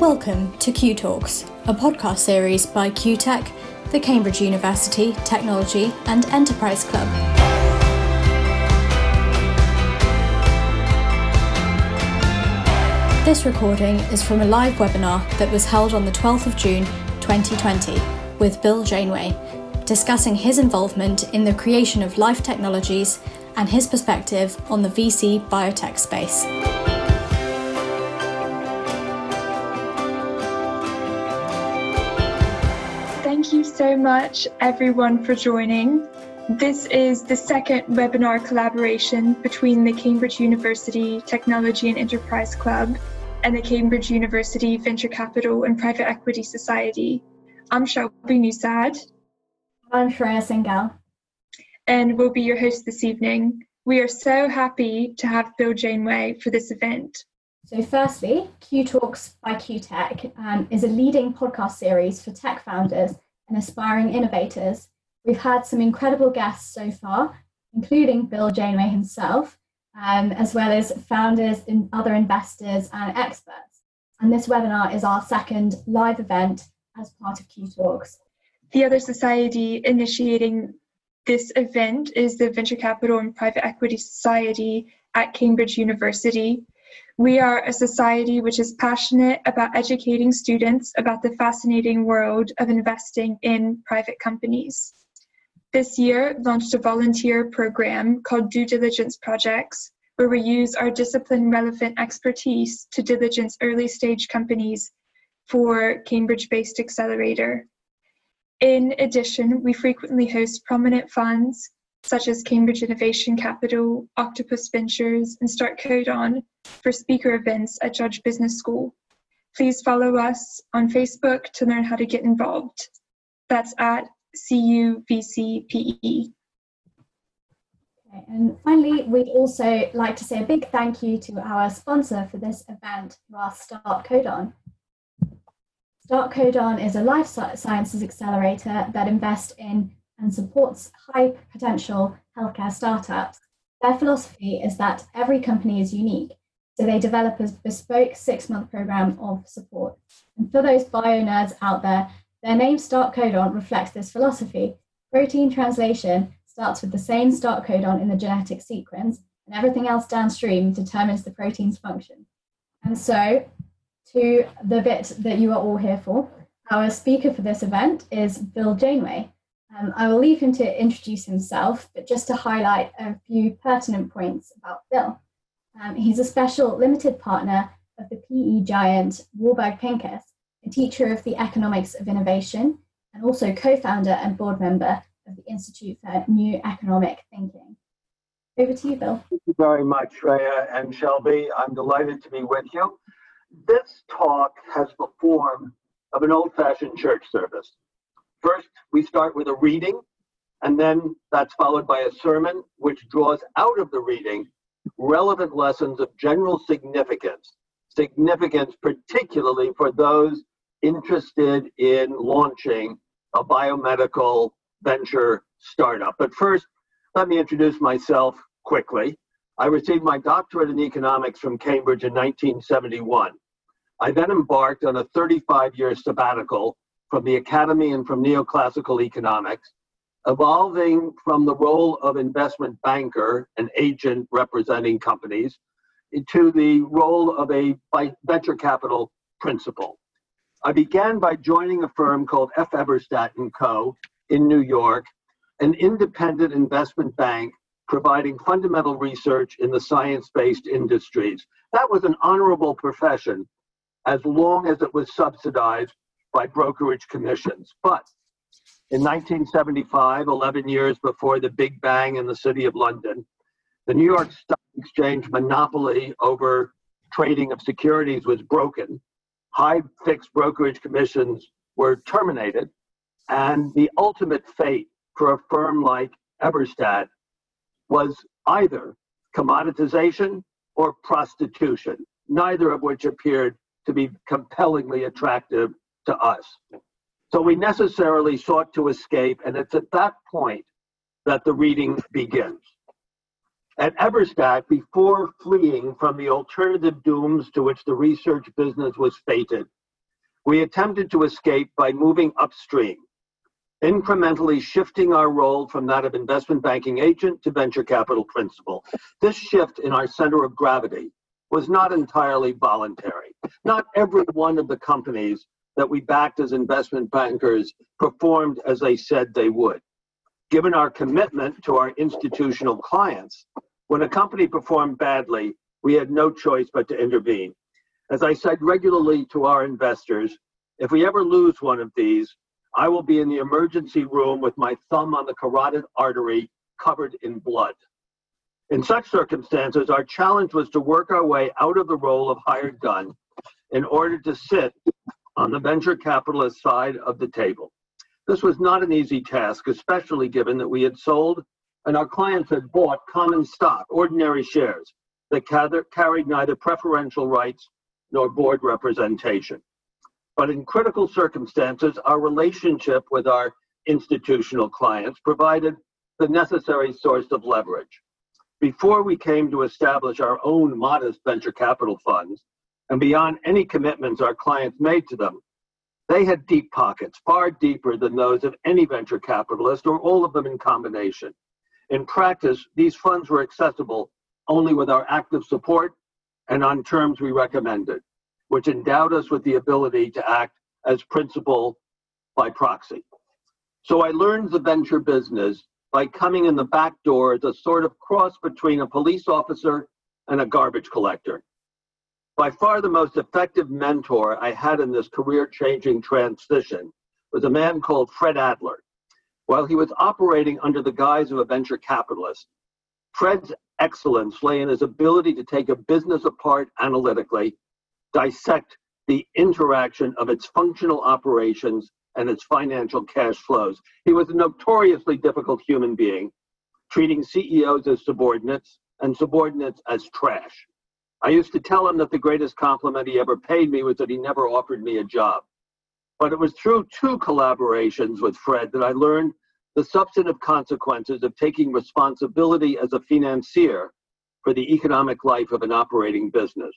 Welcome to Q Talks, a podcast series by QTech, the Cambridge University Technology and Enterprise Club. This recording is from a live webinar that was held on the 12th of June 2020 with Bill Janeway, discussing his involvement in the creation of life technologies and his perspective on the VC biotech space. So much, everyone, for joining. This is the second webinar collaboration between the Cambridge University Technology and Enterprise Club and the Cambridge University Venture Capital and Private Equity Society. I'm Shelby Nusad. I'm Shreya Singhal. And we'll be your hosts this evening. We are so happy to have Bill Janeway for this event. So, firstly, Q Talks by Q Tech um, is a leading podcast series for tech founders and aspiring innovators. We've had some incredible guests so far, including Bill Janeway himself, um, as well as founders and other investors and experts. And this webinar is our second live event as part of Q Talks. The other society initiating this event is the Venture Capital and Private Equity Society at Cambridge University. We are a society which is passionate about educating students about the fascinating world of investing in private companies. This year launched a volunteer program called Due Diligence Projects, where we use our discipline relevant expertise to diligence early stage companies for Cambridge based accelerator. In addition, we frequently host prominent funds such as Cambridge Innovation Capital, Octopus Ventures, and Start Codon for speaker events at Judge Business School. Please follow us on Facebook to learn how to get involved. That's at CUVCPE. Okay, and finally, we'd also like to say a big thank you to our sponsor for this event, our Start Codon. Start Codon is a life sciences accelerator that invests in and supports high potential healthcare startups. Their philosophy is that every company is unique, so they develop a bespoke six month program of support. And for those bio nerds out there, their name Start Codon reflects this philosophy. Protein translation starts with the same start codon in the genetic sequence, and everything else downstream determines the protein's function. And so to the bit that you are all here for. Our speaker for this event is Bill Janeway. Um, I will leave him to introduce himself, but just to highlight a few pertinent points about Bill. Um, he's a special limited partner of the PE giant Warburg Pincus, a teacher of the economics of innovation, and also co founder and board member of the Institute for New Economic Thinking. Over to you, Bill. Thank you very much, Shreya and Shelby. I'm delighted to be with you. This talk has the form of an old fashioned church service. First, we start with a reading, and then that's followed by a sermon, which draws out of the reading relevant lessons of general significance, significance particularly for those interested in launching a biomedical venture startup. But first, let me introduce myself quickly. I received my doctorate in economics from Cambridge in 1971. I then embarked on a 35 year sabbatical from the academy and from neoclassical economics, evolving from the role of investment banker, an agent representing companies, to the role of a venture capital principal. I began by joining a firm called F. Eberstadt & Co. in New York, an independent investment bank providing fundamental research in the science-based industries. That was an honorable profession as long as it was subsidized by brokerage commissions. But in 1975, 11 years before the Big Bang in the City of London, the New York Stock Exchange monopoly over trading of securities was broken. High fixed brokerage commissions were terminated, and the ultimate fate for a firm like Eberstadt was either commoditization or prostitution, neither of which appeared to be compellingly attractive to us. So we necessarily sought to escape, and it's at that point that the reading begins. At Eberstadt, before fleeing from the alternative dooms to which the research business was fated, We attempted to escape by moving upstream, incrementally shifting our role from that of investment banking agent to venture capital principal. This shift in our center of gravity was not entirely voluntary. Not every one of the companies that we backed as investment bankers performed as they said they would. Given our commitment to our institutional clients, when a company performed badly, we had no choice but to intervene. As I said regularly to our investors, if we ever lose one of these, I will be in the emergency room with my thumb on the carotid artery covered in blood. In such circumstances, our challenge was to work our way out of the role of hired gun in order to sit on the venture capitalist side of the table. This was not an easy task, especially given that we had sold and our clients had bought common stock, ordinary shares, that carried neither preferential rights nor board representation. But in critical circumstances, our relationship with our institutional clients provided the necessary source of leverage. Before we came to establish our own modest venture capital funds, and beyond any commitments our clients made to them, they had deep pockets, far deeper than those of any venture capitalist or all of them in combination. In practice, these funds were accessible only with our active support and on terms we recommended, which endowed us with the ability to act as principal by proxy. So I learned the venture business by coming in the back door as a sort of cross between a police officer and a garbage collector. By far the most effective mentor I had in this career changing transition was a man called Fred Adler. While he was operating under the guise of a venture capitalist, Fred's excellence lay in his ability to take a business apart analytically, dissect the interaction of its functional operations and its financial cash flows. He was a notoriously difficult human being, treating CEOs as subordinates and subordinates as trash. I used to tell him that the greatest compliment he ever paid me was that he never offered me a job. But it was through two collaborations with Fred that I learned the substantive consequences of taking responsibility as a financier for the economic life of an operating business.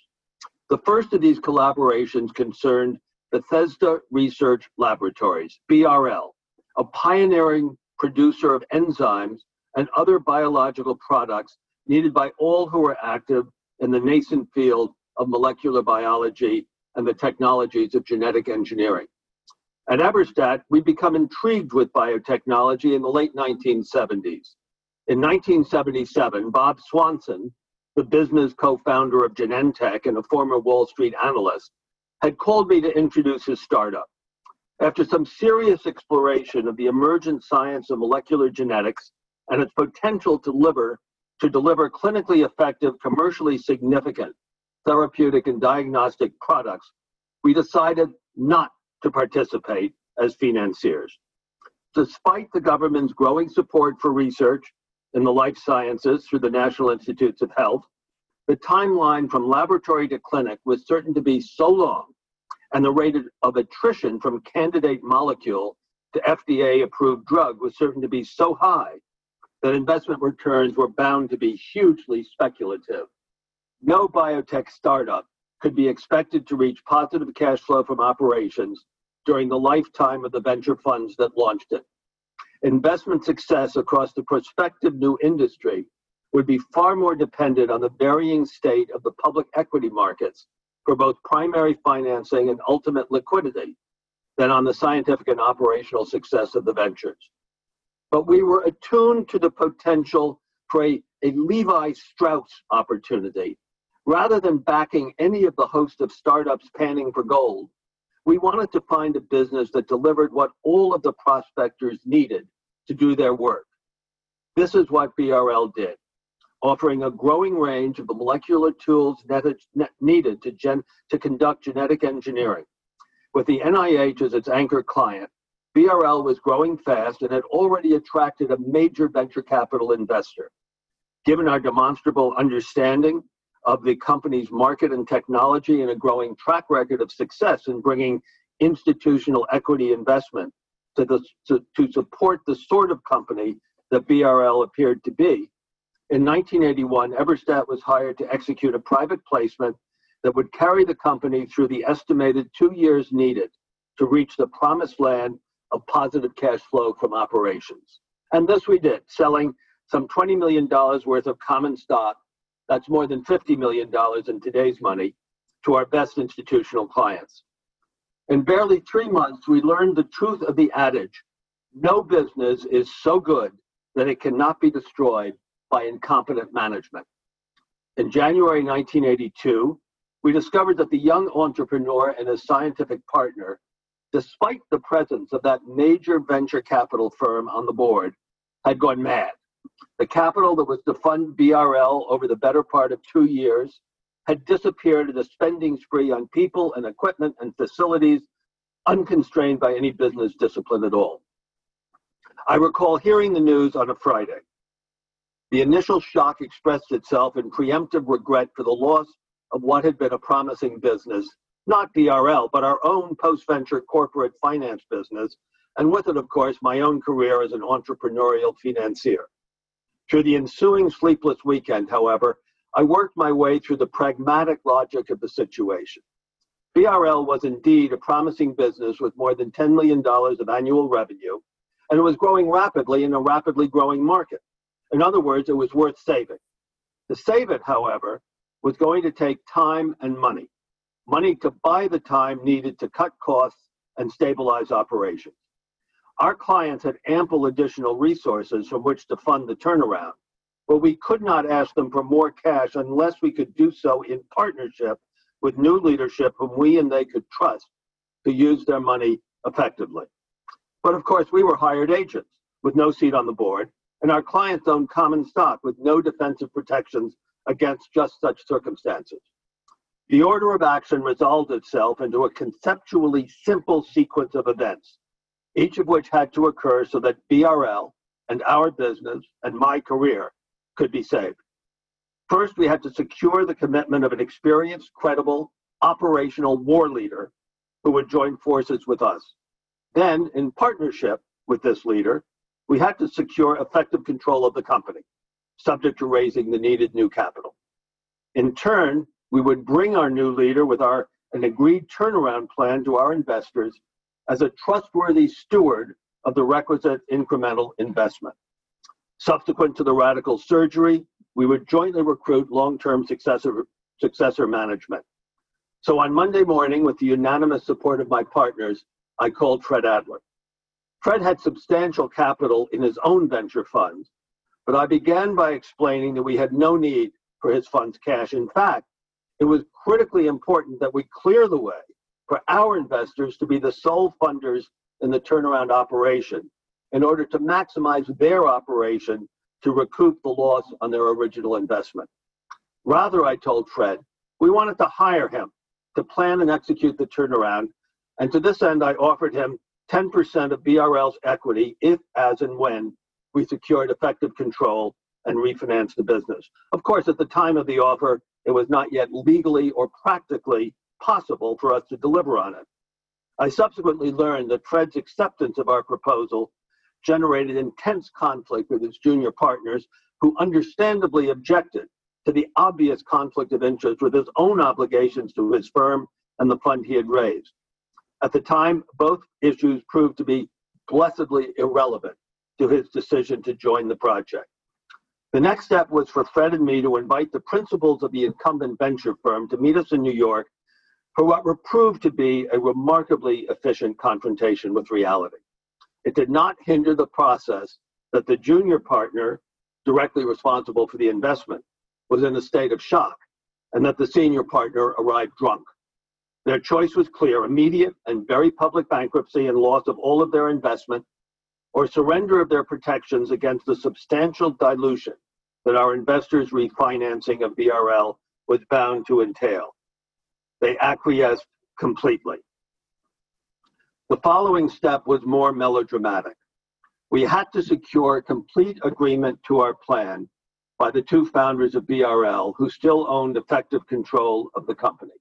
The first of these collaborations concerned Bethesda Research Laboratories, BRL, a pioneering producer of enzymes and other biological products needed by all who are active in the nascent field of molecular biology and the technologies of genetic engineering. At Eberstadt, we become intrigued with biotechnology in the late 1970s. In 1977, Bob Swanson, the business co-founder of Genentech and a former Wall Street analyst, had called me to introduce his startup. After some serious exploration of the emergent science of molecular genetics and its potential to deliver to deliver clinically effective, commercially significant therapeutic and diagnostic products, we decided not to participate as financiers. Despite the government's growing support for research in the life sciences through the National Institutes of Health, the timeline from laboratory to clinic was certain to be so long, and the rate of attrition from candidate molecule to FDA approved drug was certain to be so high that investment returns were bound to be hugely speculative. No biotech startup could be expected to reach positive cash flow from operations during the lifetime of the venture funds that launched it. Investment success across the prospective new industry would be far more dependent on the varying state of the public equity markets for both primary financing and ultimate liquidity than on the scientific and operational success of the ventures but we were attuned to the potential for a, a Levi Strauss opportunity. Rather than backing any of the host of startups panning for gold, we wanted to find a business that delivered what all of the prospectors needed to do their work. This is what BRL did, offering a growing range of the molecular tools needed to, gen- to conduct genetic engineering. With the NIH as its anchor client, BRL was growing fast and had already attracted a major venture capital investor. Given our demonstrable understanding of the company's market and technology and a growing track record of success in bringing institutional equity investment to, the, to, to support the sort of company that BRL appeared to be, in 1981, Eberstadt was hired to execute a private placement that would carry the company through the estimated two years needed to reach the promised land of positive cash flow from operations. And this we did, selling some $20 million worth of common stock, that's more than $50 million in today's money, to our best institutional clients. In barely three months, we learned the truth of the adage no business is so good that it cannot be destroyed by incompetent management. In January 1982, we discovered that the young entrepreneur and his scientific partner, despite the presence of that major venture capital firm on the board, had gone mad. The capital that was to fund BRL over the better part of two years had disappeared in a spending spree on people and equipment and facilities unconstrained by any business discipline at all. I recall hearing the news on a Friday. The initial shock expressed itself in preemptive regret for the loss of what had been a promising business, not BRL, but our own post venture corporate finance business, and with it, of course, my own career as an entrepreneurial financier. Through the ensuing sleepless weekend, however, I worked my way through the pragmatic logic of the situation. BRL was indeed a promising business with more than $10 million of annual revenue, and it was growing rapidly in a rapidly growing market. In other words, it was worth saving. To save it, however, was going to take time and money. Money to buy the time needed to cut costs and stabilize operations. Our clients had ample additional resources from which to fund the turnaround, but we could not ask them for more cash unless we could do so in partnership with new leadership whom we and they could trust to use their money effectively. But of course, we were hired agents with no seat on the board, and our clients owned common stock with no defensive protections against just such circumstances. The order of action resolved itself into a conceptually simple sequence of events, each of which had to occur so that BRL and our business and my career could be saved. First, we had to secure the commitment of an experienced, credible, operational war leader who would join forces with us. Then, in partnership with this leader, we had to secure effective control of the company, subject to raising the needed new capital. In turn, we would bring our new leader with our an agreed turnaround plan to our investors as a trustworthy steward of the requisite incremental investment. Subsequent to the radical surgery, we would jointly recruit long-term successor, successor management. So on Monday morning, with the unanimous support of my partners, I called Fred Adler. Fred had substantial capital in his own venture funds, but I began by explaining that we had no need for his fund's cash. In fact, it was critically important that we clear the way for our investors to be the sole funders in the turnaround operation in order to maximize their operation to recoup the loss on their original investment. Rather, I told Fred, we wanted to hire him to plan and execute the turnaround and to this end, I offered him 10% of BRL's equity if, as, and when we secured effective control and refinanced the business. Of course, at the time of the offer, it was not yet legally or practically possible for us to deliver on it. I subsequently learned that Fred's acceptance of our proposal generated intense conflict with his junior partners, who understandably objected to the obvious conflict of interest with his own obligations to his firm and the fund he had raised. At the time, both issues proved to be blessedly irrelevant to his decision to join the project. The next step was for Fred and me to invite the principals of the incumbent venture firm to meet us in New York for what proved to be a remarkably efficient confrontation with reality. It did not hinder the process that the junior partner, directly responsible for the investment, was in a state of shock, and that the senior partner arrived drunk. Their choice was clear immediate and very public bankruptcy and loss of all of their investment, or surrender of their protections against the substantial dilution that our investors' refinancing of BRL was bound to entail. They acquiesced completely. The following step was more melodramatic. We had to secure complete agreement to our plan by the two founders of BRL who still owned effective control of the company.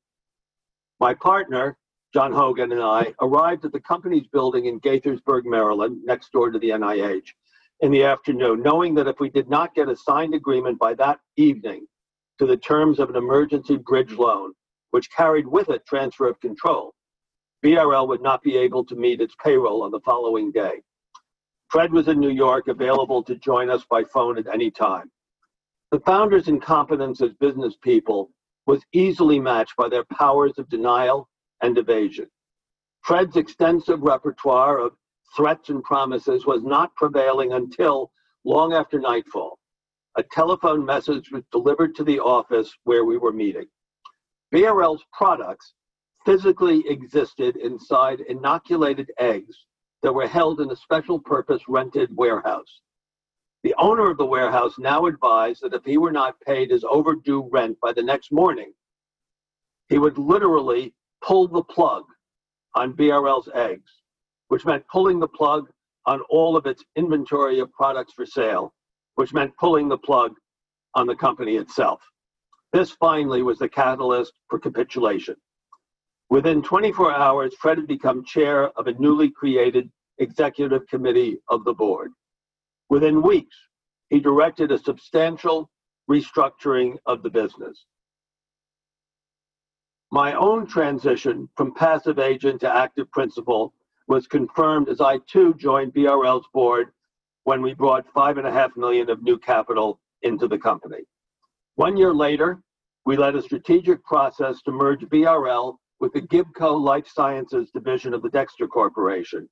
My partner, John Hogan, and I arrived at the company's building in Gaithersburg, Maryland, next door to the NIH, in the afternoon, knowing that if we did not get a signed agreement by that evening to the terms of an emergency bridge loan, which carried with it transfer of control, BRL would not be able to meet its payroll on the following day. Fred was in New York, available to join us by phone at any time. The founder's incompetence as business people was easily matched by their powers of denial and evasion. Fred's extensive repertoire of threats and promises was not prevailing until long after nightfall. A telephone message was delivered to the office where we were meeting. BRL's products physically existed inside inoculated eggs that were held in a special purpose rented warehouse. The owner of the warehouse now advised that if he were not paid his overdue rent by the next morning, he would literally pull the plug on BRL's eggs, which meant pulling the plug on all of its inventory of products for sale, which meant pulling the plug on the company itself. This finally was the catalyst for capitulation. Within 24 hours, Fred had become chair of a newly created executive committee of the board. Within weeks, he directed a substantial restructuring of the business. My own transition from passive agent to active principal was confirmed as I too joined BRL's board when we brought five and a half million of new capital into the company. One year later, we led a strategic process to merge BRL with the Gibco Life Sciences division of the Dexter Corporation.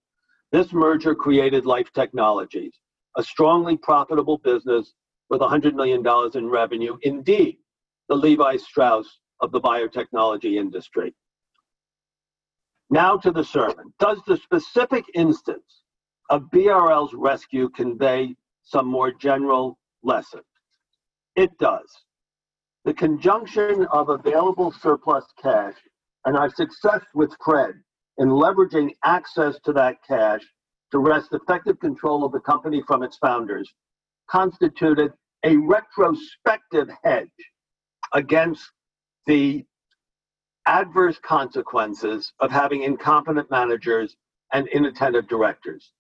This merger created Life Technologies, a strongly profitable business with $100 million in revenue. Indeed, the Levi Strauss of the biotechnology industry. Now to the sermon. Does the specific instance of BRL's rescue convey some more general lesson? It does. The conjunction of available surplus cash and our success with Fred in leveraging access to that cash to wrest effective control of the company from its founders constituted a retrospective hedge against the adverse consequences of having incompetent managers and inattentive directors.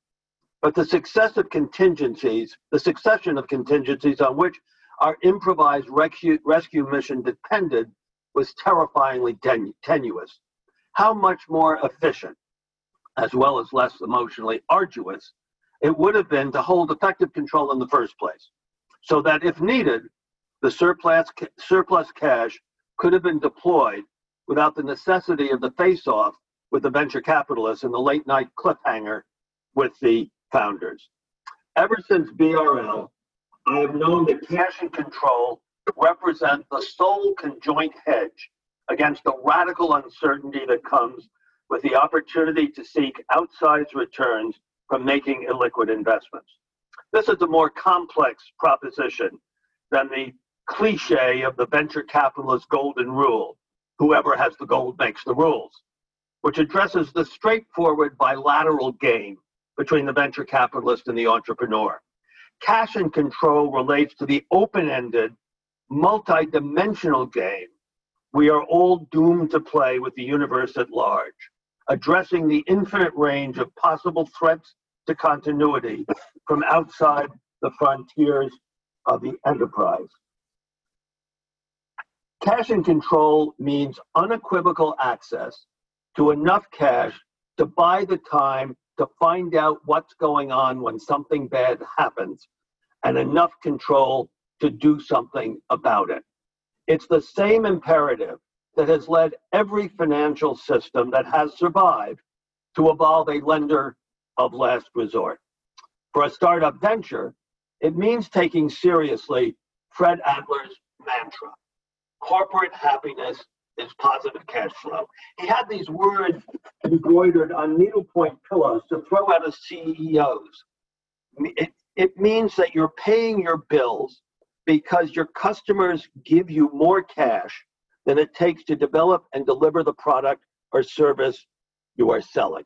But the success of contingencies, the succession of contingencies on which our improvised rescue, rescue mission depended was terrifyingly ten- tenuous. How much more efficient, as well as less emotionally arduous, it would have been to hold effective control in the first place, so that if needed, the surplus, surplus cash could have been deployed without the necessity of the face off with the venture capitalists and the late night cliffhanger with the founders. Ever since BRL, I have known that cash and control represent the sole conjoint hedge against the radical uncertainty that comes with the opportunity to seek outsized returns from making illiquid investments. This is a more complex proposition than the cliche of the venture capitalist golden rule whoever has the gold makes the rules, which addresses the straightforward bilateral game between the venture capitalist and the entrepreneur. Cash and control relates to the open ended multi-dimensional game we are all doomed to play with the universe at large, addressing the infinite range of possible threats to continuity from outside the frontiers of the enterprise. Cash and control means unequivocal access to enough cash to buy the time to find out what's going on when something bad happens and enough control to do something about it. It's the same imperative that has led every financial system that has survived to evolve a lender of last resort. For a startup venture, it means taking seriously Fred Adler's mantra corporate happiness is positive cash flow. He had these words embroidered on needlepoint pillows to throw at us CEOs. It, it means that you're paying your bills because your customers give you more cash than it takes to develop and deliver the product or service you are selling,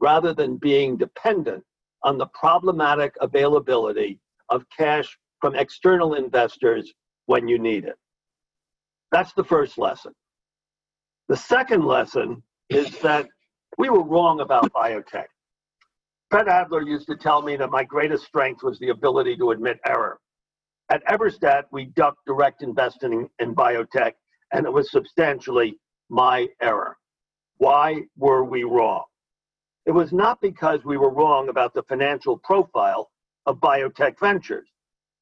rather than being dependent on the problematic availability of cash from external investors when you need it. That's the first lesson. The second lesson is that we were wrong about biotech. Fred Adler used to tell me that my greatest strength was the ability to admit error. At Eberstadt, we ducked direct investing in biotech, and it was substantially my error. Why were we wrong? It was not because we were wrong about the financial profile of biotech ventures.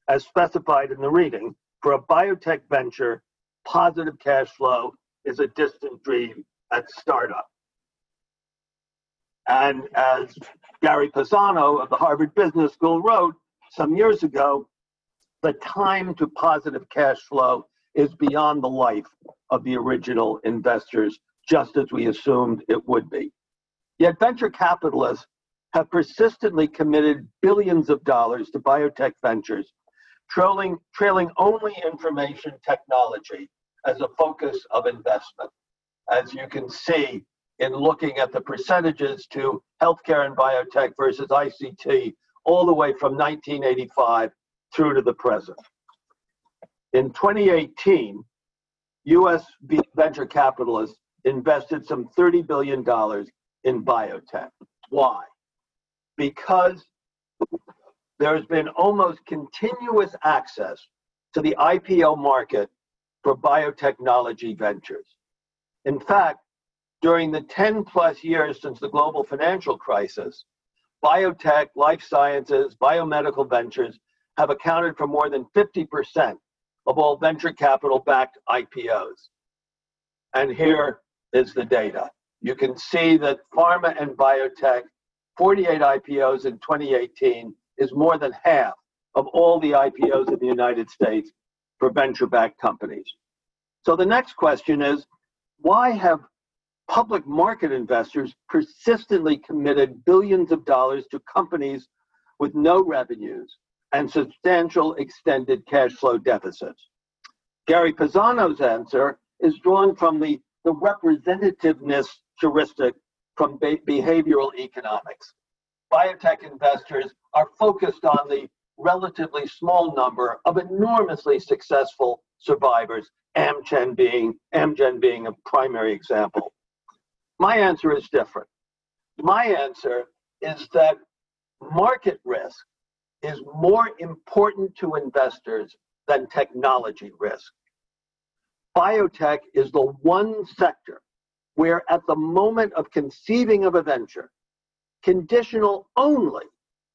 As specified in the reading, for a biotech venture, positive cash flow is a distant dream at startup. And as Gary Pisano of the Harvard Business School wrote some years ago, the time to positive cash flow is beyond the life of the original investors, just as we assumed it would be. Yet venture capitalists have persistently committed billions of dollars to biotech ventures, trailing, trailing only information technology as a focus of investment. As you can see in looking at the percentages to healthcare and biotech versus ICT, all the way from 1985 through to the present. In 2018, US venture capitalists invested some $30 billion in biotech. Why? Because there's been almost continuous access to the IPO market for biotechnology ventures. In fact, during the 10 plus years since the global financial crisis, biotech, life sciences, biomedical ventures have accounted for more than 50% of all venture capital backed IPOs. And here is the data. You can see that pharma and biotech, 48 IPOs in 2018, is more than half of all the IPOs in the United States for venture backed companies. So the next question is why have public market investors persistently committed billions of dollars to companies with no revenues and substantial extended cash flow deficits. Gary Pisano's answer is drawn from the, the representativeness heuristic from behavioral economics. Biotech investors are focused on the relatively small number of enormously successful survivors, Amgen being, Amgen being a primary example. My answer is different. My answer is that market risk is more important to investors than technology risk. Biotech is the one sector where, at the moment of conceiving of a venture, conditional only,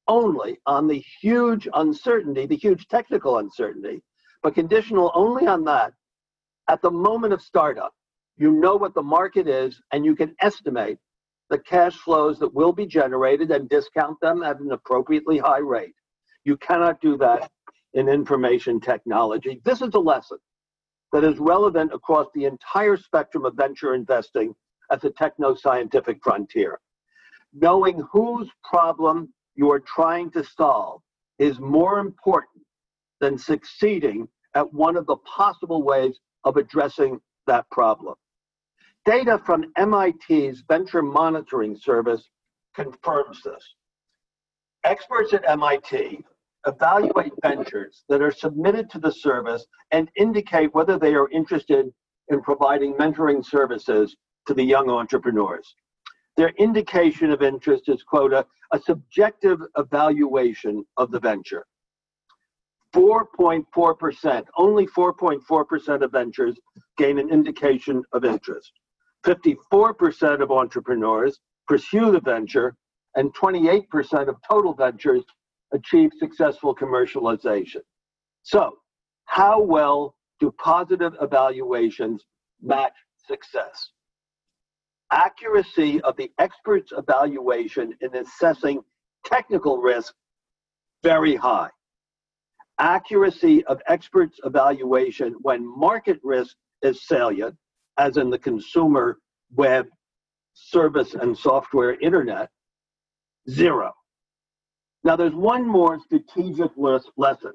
only on the huge uncertainty, the huge technical uncertainty, but conditional only on that, at the moment of startup, you know what the market is and you can estimate the cash flows that will be generated and discount them at an appropriately high rate. You cannot do that in information technology. This is a lesson that is relevant across the entire spectrum of venture investing at the techno scientific frontier. Knowing whose problem you are trying to solve is more important than succeeding at one of the possible ways of addressing that problem. Data from MIT's Venture Monitoring Service confirms this. Experts at MIT evaluate ventures that are submitted to the service and indicate whether they are interested in providing mentoring services to the young entrepreneurs. Their indication of interest is, quote, a, a subjective evaluation of the venture. 4.4%, only 4.4% of ventures gain an indication of interest. 54% of entrepreneurs pursue the venture, and 28% of total ventures achieve successful commercialization. So, how well do positive evaluations match success? Accuracy of the expert's evaluation in assessing technical risk, very high. Accuracy of experts' evaluation when market risk is salient, as in the consumer web service and software internet, zero. Now, there's one more strategic lesson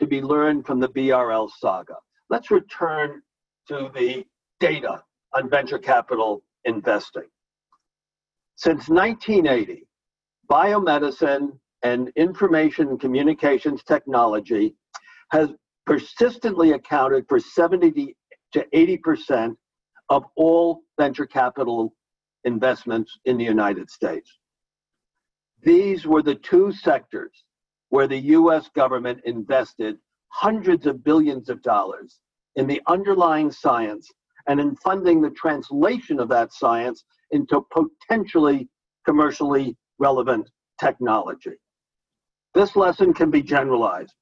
to be learned from the BRL saga. Let's return to the data on venture capital investing. Since 1980, biomedicine and information communications technology has persistently accounted for 70 to 80% of all venture capital investments in the United States. These were the two sectors where the US government invested hundreds of billions of dollars in the underlying science and in funding the translation of that science into potentially commercially relevant technology. This lesson can be generalized,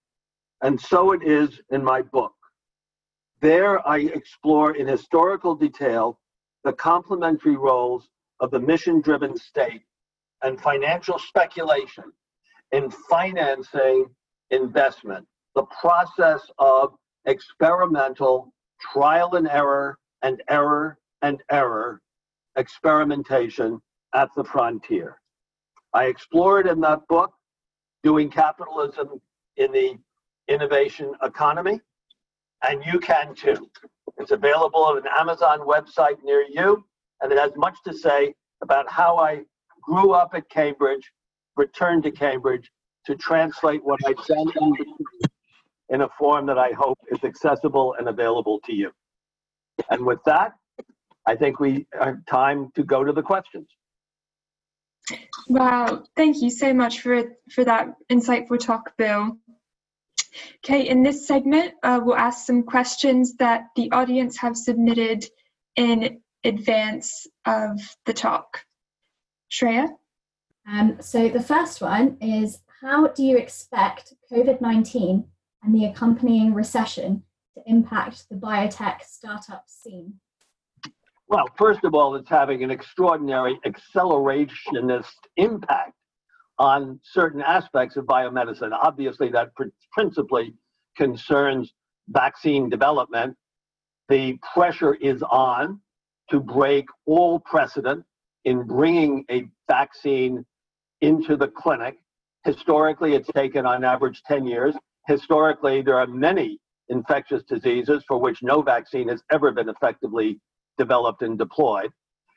and so it is in my book. There, I explore in historical detail the complementary roles of the mission driven state and financial speculation in financing investment, the process of experimental trial and error and error and error experimentation at the frontier. I explored in that book, Doing Capitalism in the Innovation Economy, and you can too. It's available on an Amazon website near you, and it has much to say about how I grew up at Cambridge, returned to Cambridge to translate what I'd done in a form that I hope is accessible and available to you. And with that, I think we have time to go to the questions. Wow, thank you so much for, for that insightful talk, Bill. Okay, in this segment, uh, we'll ask some questions that the audience have submitted in advance of the talk. Shreya? Um, so the first one is, how do you expect COVID-19 and the accompanying recession to impact the biotech startup scene? Well, first of all, it's having an extraordinary accelerationist impact on certain aspects of biomedicine. Obviously, that pr- principally concerns vaccine development. The pressure is on to break all precedent in bringing a vaccine into the clinic. Historically, it's taken on average 10 years. Historically, there are many infectious diseases for which no vaccine has ever been effectively developed and deployed.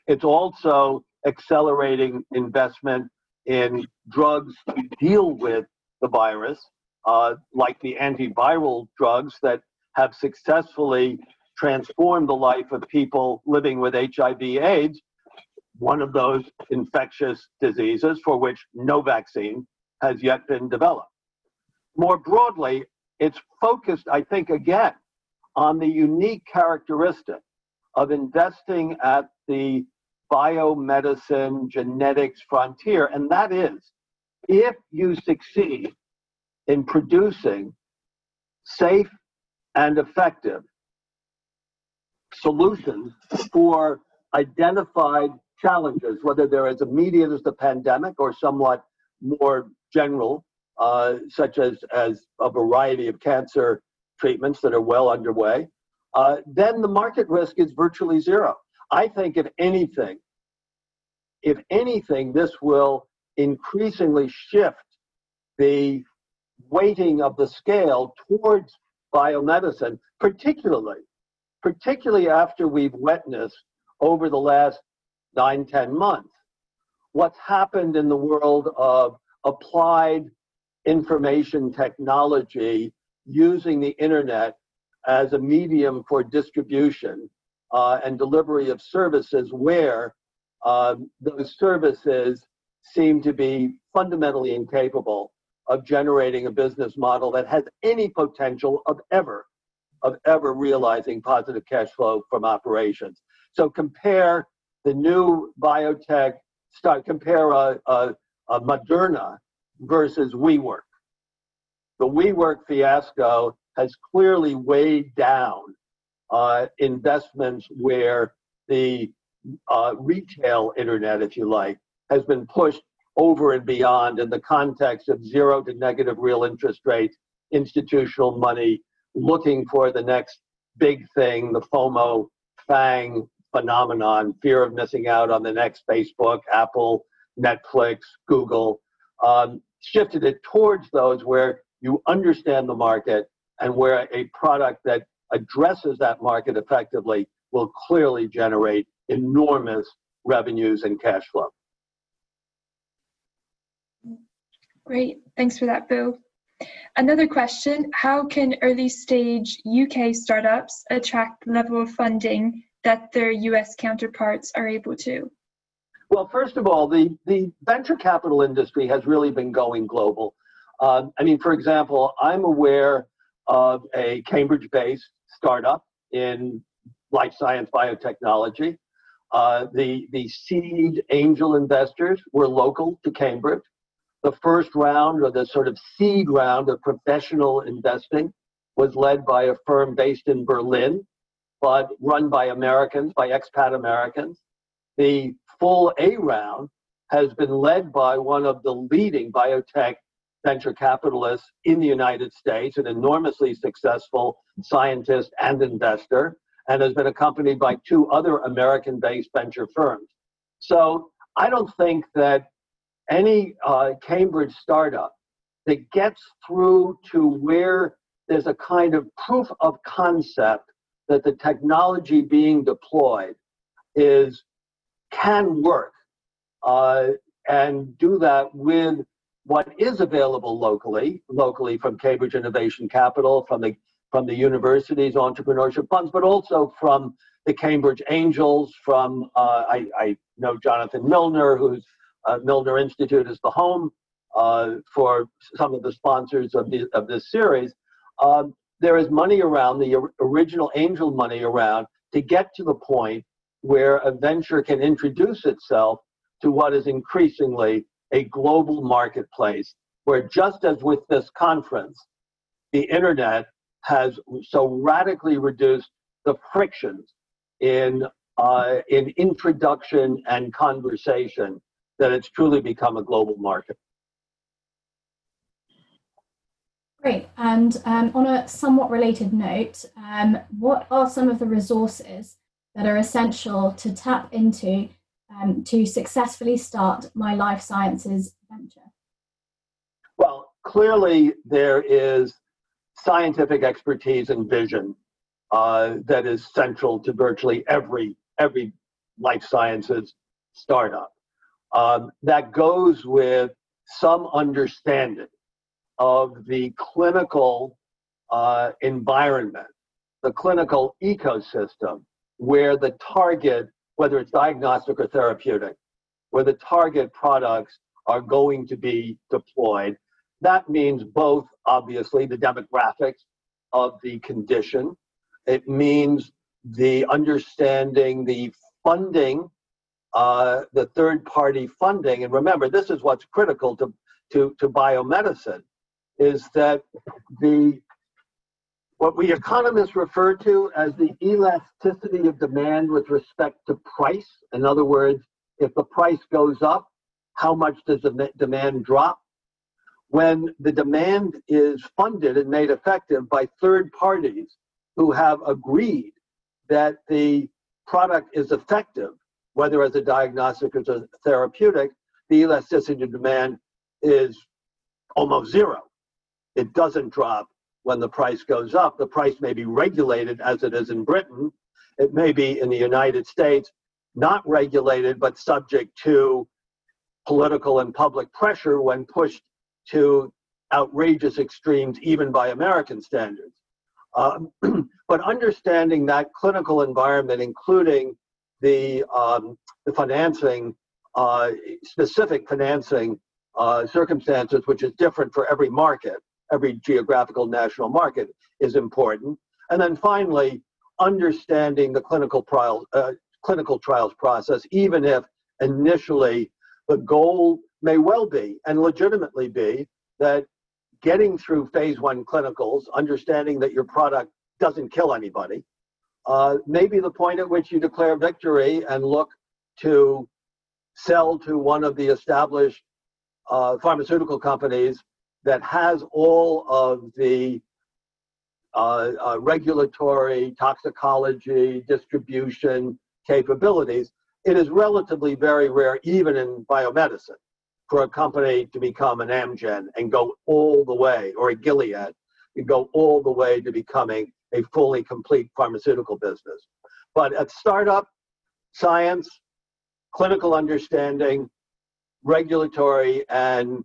It's also accelerating investment in drugs to deal with the virus, uh, like the antiviral drugs that have successfully transformed the life of people living with HIV/AIDS, one of those infectious diseases for which no vaccine has yet been developed. More broadly, it's focused, I think, again, on the unique characteristic of investing at the biomedicine genetics frontier, and that is if you succeed in producing safe and effective solutions for identified challenges, whether they're as immediate as the pandemic or somewhat more general, uh, such as, as a variety of cancer treatments that are well underway, uh, then the market risk is virtually zero. I think, if anything, if anything, this will increasingly shift the weighting of the scale towards biomedicine, particularly, particularly after we've witnessed over the last nine, ten months what's happened in the world of applied information technology using the internet as a medium for distribution uh, and delivery of services where um, those services seem to be fundamentally incapable of generating a business model that has any potential of ever of ever realizing positive cash flow from operations. So compare the new biotech start compare a, a, a Moderna versus WeWork. The WeWork fiasco has clearly weighed down uh, investments where the uh, retail internet, if you like, has been pushed over and beyond in the context of zero to negative real interest rates, institutional money, looking for the next big thing, the FOMO, FANG phenomenon, fear of missing out on the next Facebook, Apple, Netflix, Google, um, shifted it towards those where you understand the market and where a product that addresses that market effectively will clearly generate enormous revenues and cash flow. Great, thanks for that, Bill. Another question, how can early stage UK startups attract the level of funding that their US counterparts are able to? Well, first of all, the, the venture capital industry has really been going global. Uh, I mean, for example, I'm aware of a Cambridge based startup in life science biotechnology. Uh, the, the seed angel investors were local to Cambridge. The first round, or the sort of seed round of professional investing, was led by a firm based in Berlin, but run by Americans, by expat Americans. The full A round has been led by one of the leading biotech venture capitalists in the United States, an enormously successful scientist and investor, and has been accompanied by two other American based venture firms. So I don't think that any uh, Cambridge startup that gets through to where there's a kind of proof of concept that the technology being deployed is can work uh, and do that with what is available locally, locally from Cambridge Innovation Capital, from the from the university's entrepreneurship funds, but also from the Cambridge Angels, from uh, I, I, know Jonathan Milner, whose uh, Milner Institute is the home uh, for some of the sponsors of, the, of this series. Um, there is money around, the original angel money around, to get to the point where a venture can introduce itself to what is increasingly a global marketplace, where just as with this conference, the internet has so radically reduced the frictions in uh, in introduction and conversation that it's truly become a global market. Great. And um, on a somewhat related note, um, what are some of the resources that are essential to tap into um, to successfully start my life sciences venture? Well, clearly there is scientific expertise and vision uh, that is central to virtually every every life sciences startup. Um, that goes with some understanding of the clinical uh, environment, the clinical ecosystem, where the target, whether it's diagnostic or therapeutic, where the target products are going to be deployed that means both, obviously, the demographics of the condition. It means the understanding, the funding, uh, the third party funding. And remember, this is what's critical to, to, to biomedicine is that the what we economists refer to as the elasticity of demand with respect to price. In other words, if the price goes up, how much does the demand drop? when the demand is funded and made effective by third parties who have agreed that the product is effective, whether as a diagnostic or as a therapeutic, the elasticity of demand is almost zero. It doesn't drop when the price goes up. The price may be regulated as it is in Britain. It may be in the United States not regulated but subject to political and public pressure when pushed to outrageous extremes, even by American standards. Um, but understanding that clinical environment, including the, um, the financing, uh, specific financing uh, circumstances, which is different for every market, every geographical national market, is important. And then finally, understanding the clinical trial, uh, clinical trials process, even if initially the goal may well be and legitimately be that getting through phase one clinicals, understanding that your product doesn't kill anybody, uh, may be the point at which you declare victory and look to sell to one of the established uh, pharmaceutical companies that has all of the uh, uh regulatory, toxicology, distribution capabilities. It is relatively very rare, even in biomedicine, for a company to become an Amgen and go all the way, or a Gilead, and go all the way to becoming a fully complete pharmaceutical business. But at startup, science, clinical understanding, regulatory, and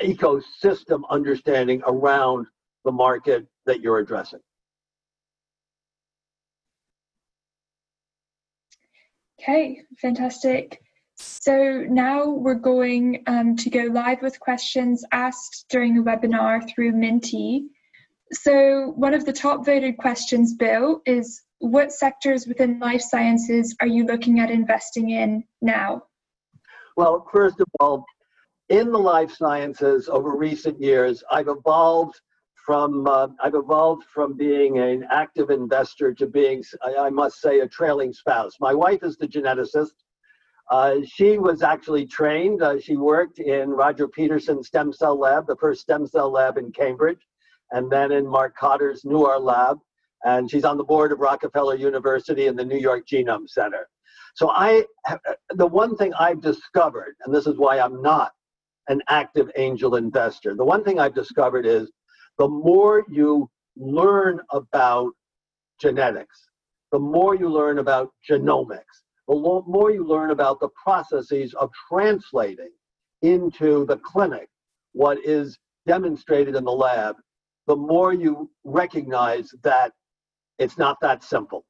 ecosystem understanding around the market that you're addressing. Okay, fantastic. So now we're going um, to go live with questions asked during the webinar through Minty. So one of the top voted questions, Bill, is what sectors within life sciences are you looking at investing in now? Well, first of all, in the life sciences over recent years, I've evolved from uh, I've evolved from being an active investor to being, I must say, a trailing spouse. My wife is the geneticist. Uh, she was actually trained. Uh, she worked in Roger Pedersen's Stem Cell Lab, the first stem cell lab in Cambridge, and then in Mark Cotter's Newark lab. And she's on the board of Rockefeller University and the New York Genome Center. So I, the one thing I've discovered, and this is why I'm not an active angel investor. The one thing I've discovered is the more you learn about genetics, the more you learn about genomics, the more you learn about the processes of translating into the clinic what is demonstrated in the lab, the more you recognize that it's not that simple.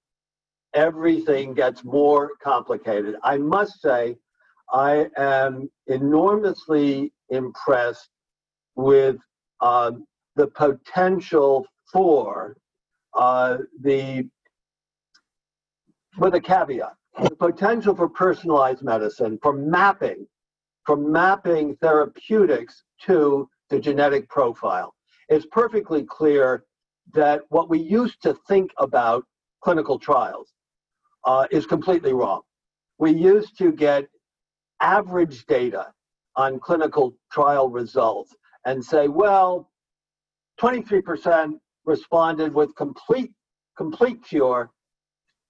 Everything gets more complicated. I must say, I am enormously impressed with um, the potential for uh, the, with a caveat, the potential for personalized medicine, for mapping, for mapping therapeutics to the genetic profile. It's perfectly clear that what we used to think about clinical trials uh, is completely wrong. We used to get average data on clinical trial results and say, well, 23% responded with complete complete cure,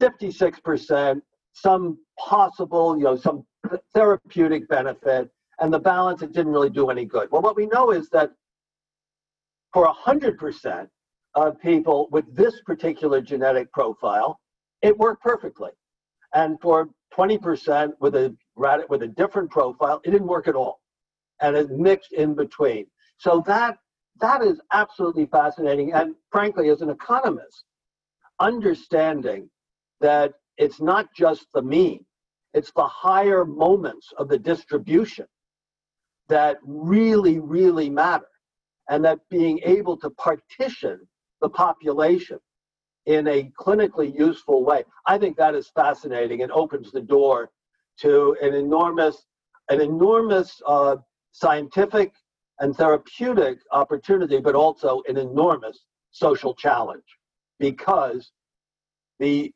56% some possible, you know, some therapeutic benefit, and the balance it didn't really do any good. Well, what we know is that for 100% of people with this particular genetic profile, it worked perfectly. And for 20% with a with a different profile, it didn't work at all. And it mixed in between. So that that is absolutely fascinating. And frankly, as an economist, understanding that it's not just the mean, it's the higher moments of the distribution that really, really matter. And that being able to partition the population in a clinically useful way, I think that is fascinating and opens the door to an enormous, an enormous uh, scientific and therapeutic opportunity, but also an enormous social challenge because the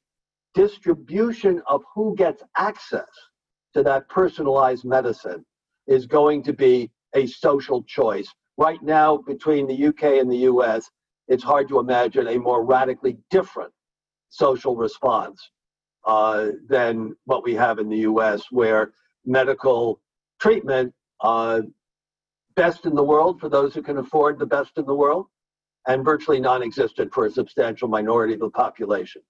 distribution of who gets access to that personalized medicine is going to be a social choice. Right now, between the UK and the US, it's hard to imagine a more radically different social response uh, than what we have in the US, where medical treatment uh, best in the world for those who can afford the best in the world, and virtually non existent for a substantial minority of the population.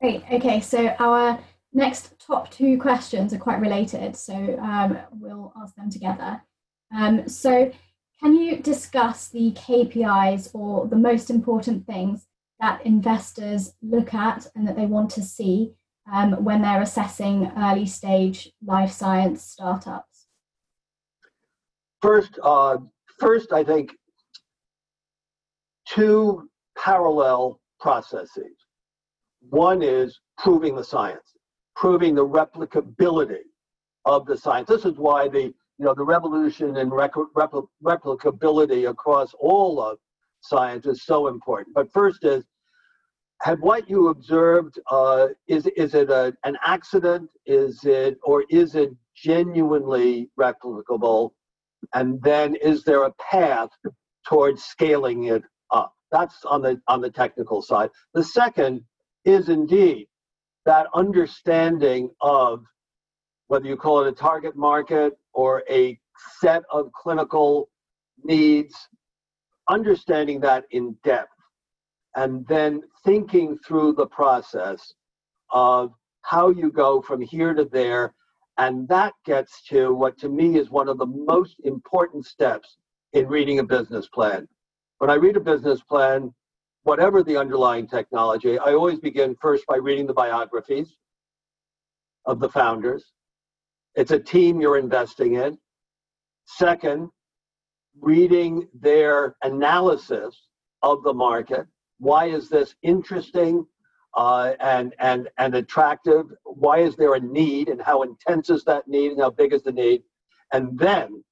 Great. Okay, so our next top two questions are quite related, so um, we'll ask them together. Um, so, can you discuss the KPIs or the most important things that investors look at and that they want to see um, when they're assessing early stage life science startups? First, uh, first, I think two parallel processes. One is proving the science, proving the replicability of the science. This is why the you know the revolution in rec- repl- replicability across all of science is so important. But first is have what you observed uh, is is it a, an accident? Is it or is it genuinely replicable? and then is there a path towards scaling it up? That's on the on the technical side. The second is indeed that understanding of whether you call it a target market or a set of clinical needs, understanding that in depth, and then thinking through the process of how you go from here to there and that gets to what to me is one of the most important steps in reading a business plan. When I read a business plan, whatever the underlying technology, I always begin first by reading the biographies of the founders. It's a team you're investing in. Second, reading their analysis of the market why is this interesting uh, and and and attractive? Why is there a need, and how intense is that need, and how big is the need? And then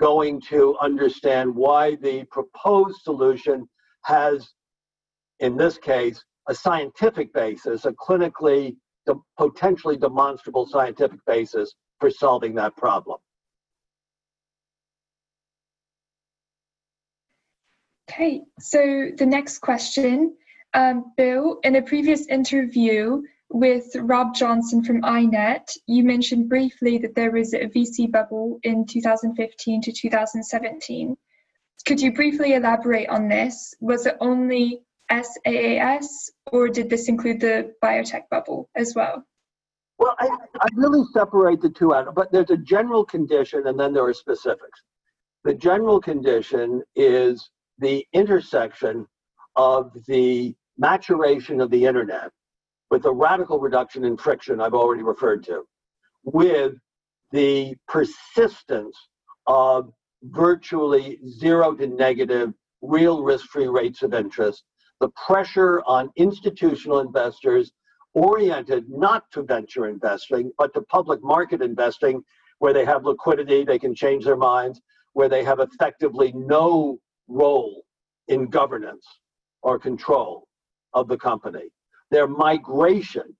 going to understand why the proposed solution has, in this case, a scientific basis, a clinically de- potentially demonstrable scientific basis for solving that problem. Okay, so the next question. Um, Bill, in a previous interview with Rob Johnson from INET, you mentioned briefly that there was a VC bubble in 2015 to 2017. Could you briefly elaborate on this? Was it only SaaS, or did this include the biotech bubble as well? Well, I, I really separate the two out, but there's a general condition and then there are specifics. The general condition is the intersection of the maturation of the internet with the radical reduction in friction I've already referred to, with the persistence of virtually zero to negative real risk free rates of interest, the pressure on institutional investors oriented not to venture investing, but to public market investing, where they have liquidity, they can change their minds, where they have effectively no role in governance or control of the company. Their migration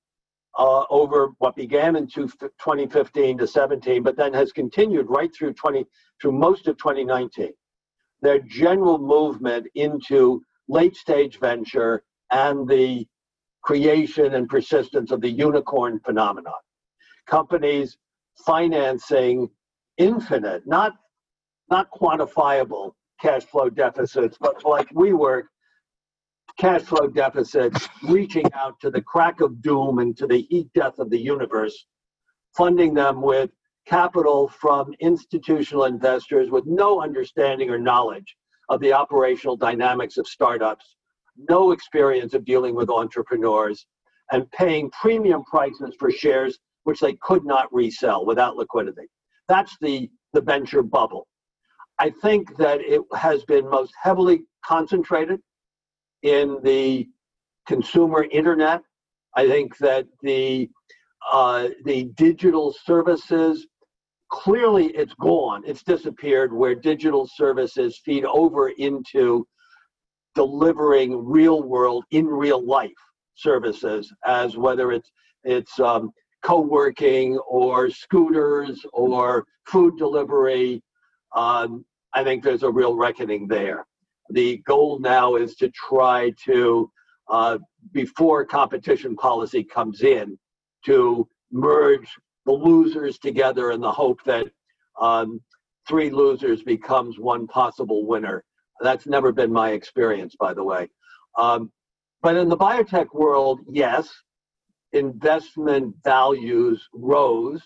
uh, over what began in 2015 to 17, but then has continued right through 20 through most of 2019. Their general movement into late stage venture and the creation and persistence of the unicorn phenomenon. Companies financing infinite, not not quantifiable cash flow deficits, but like WeWork, cash flow deficits reaching out to the crack of doom and to the heat death of the universe, funding them with capital from institutional investors with no understanding or knowledge of the operational dynamics of startups no experience of dealing with entrepreneurs, and paying premium prices for shares which they could not resell without liquidity. That's the, the venture bubble. I think that it has been most heavily concentrated in the consumer internet. I think that the uh, the digital services clearly it's gone, it's disappeared. Where digital services feed over into delivering real world in real life services as whether it's it's um, co-working or scooters or food delivery um, i think there's a real reckoning there the goal now is to try to uh, before competition policy comes in to merge the losers together in the hope that um, three losers becomes one possible winner that's never been my experience, by the way. Um, but in the biotech world, yes, investment values rose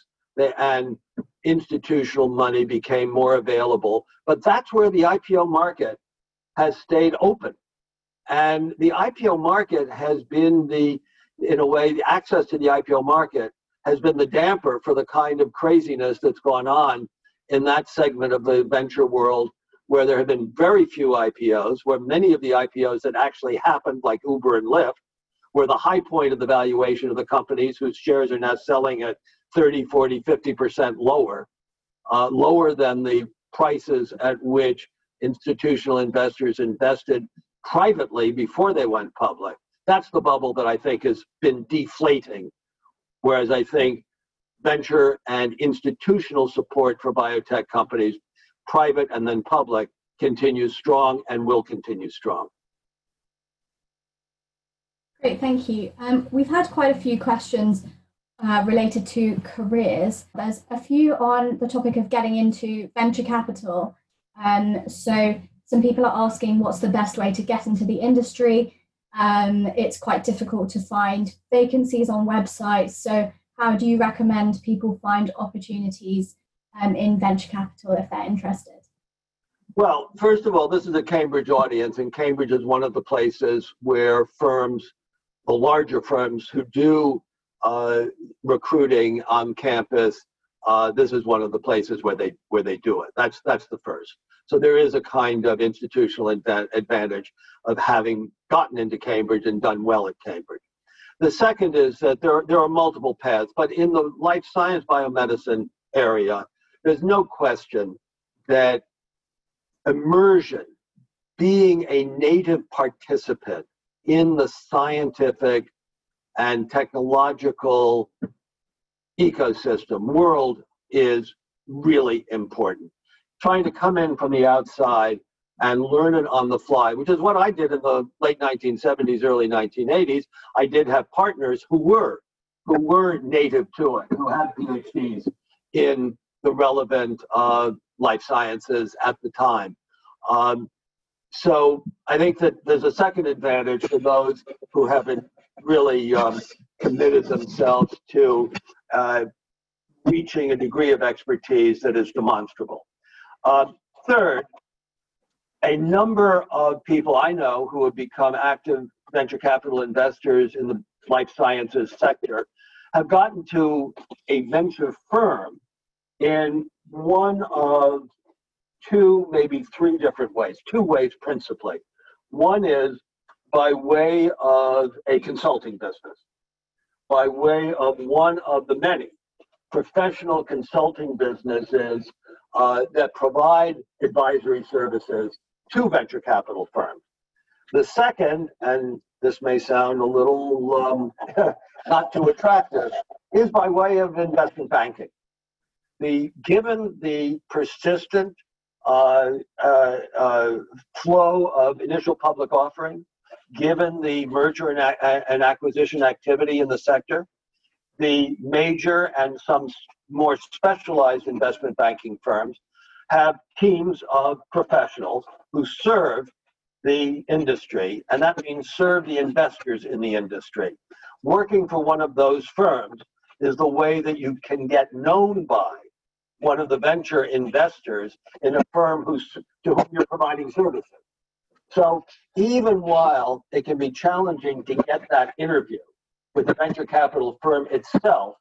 and institutional money became more available. But that's where the IPO market has stayed open. And the IPO market has been the, in a way, the access to the IPO market has been the damper for the kind of craziness that's gone on in that segment of the venture world where there have been very few IPOs, where many of the IPOs that actually happened, like Uber and Lyft, were the high point of the valuation of the companies whose shares are now selling at 30, 40, 50% lower, uh, lower than the prices at which institutional investors invested privately before they went public. That's the bubble that I think has been deflating. Whereas I think venture and institutional support for biotech companies private and then public, continues strong and will continue strong. Great, thank you. Um, we've had quite a few questions uh, related to careers. There's a few on the topic of getting into venture capital. Um, so some people are asking what's the best way to get into the industry. Um, it's quite difficult to find vacancies on websites. So how do you recommend people find opportunities um, in venture capital if they're interested? Well, first of all, this is a Cambridge audience, and Cambridge is one of the places where firms, the larger firms who do uh, recruiting on campus, uh, this is one of the places where they where they do it. That's that's the first. So there is a kind of institutional advantage of having gotten into Cambridge and done well at Cambridge. The second is that there, there are multiple paths, but in the life science biomedicine area, there's no question that immersion, being a native participant in the scientific and technological ecosystem world is really important. Trying to come in from the outside and learn it on the fly, which is what I did in the late 1970s, early 1980s. I did have partners who were who were native to it, who had PhDs in the relevant uh, life sciences at the time. Um, so I think that there's a second advantage for those who haven't really um, committed themselves to uh, reaching a degree of expertise that is demonstrable. Uh, third, a number of people I know who have become active venture capital investors in the life sciences sector have gotten to a venture firm in one of two, maybe three different ways, two ways principally. One is by way of a consulting business, by way of one of the many professional consulting businesses uh, that provide advisory services to venture capital firms. The second, and this may sound a little um, not too attractive, is by way of investment banking. The given the persistent uh, uh, uh, flow of initial public offering, given the merger and, and acquisition activity in the sector, the major and some more specialized investment banking firms have teams of professionals who serve the industry, and that means serve the investors in the industry. Working for one of those firms is the way that you can get known by one of the venture investors in a firm who's, to whom you're providing services. So even while it can be challenging to get that interview with the venture capital firm itself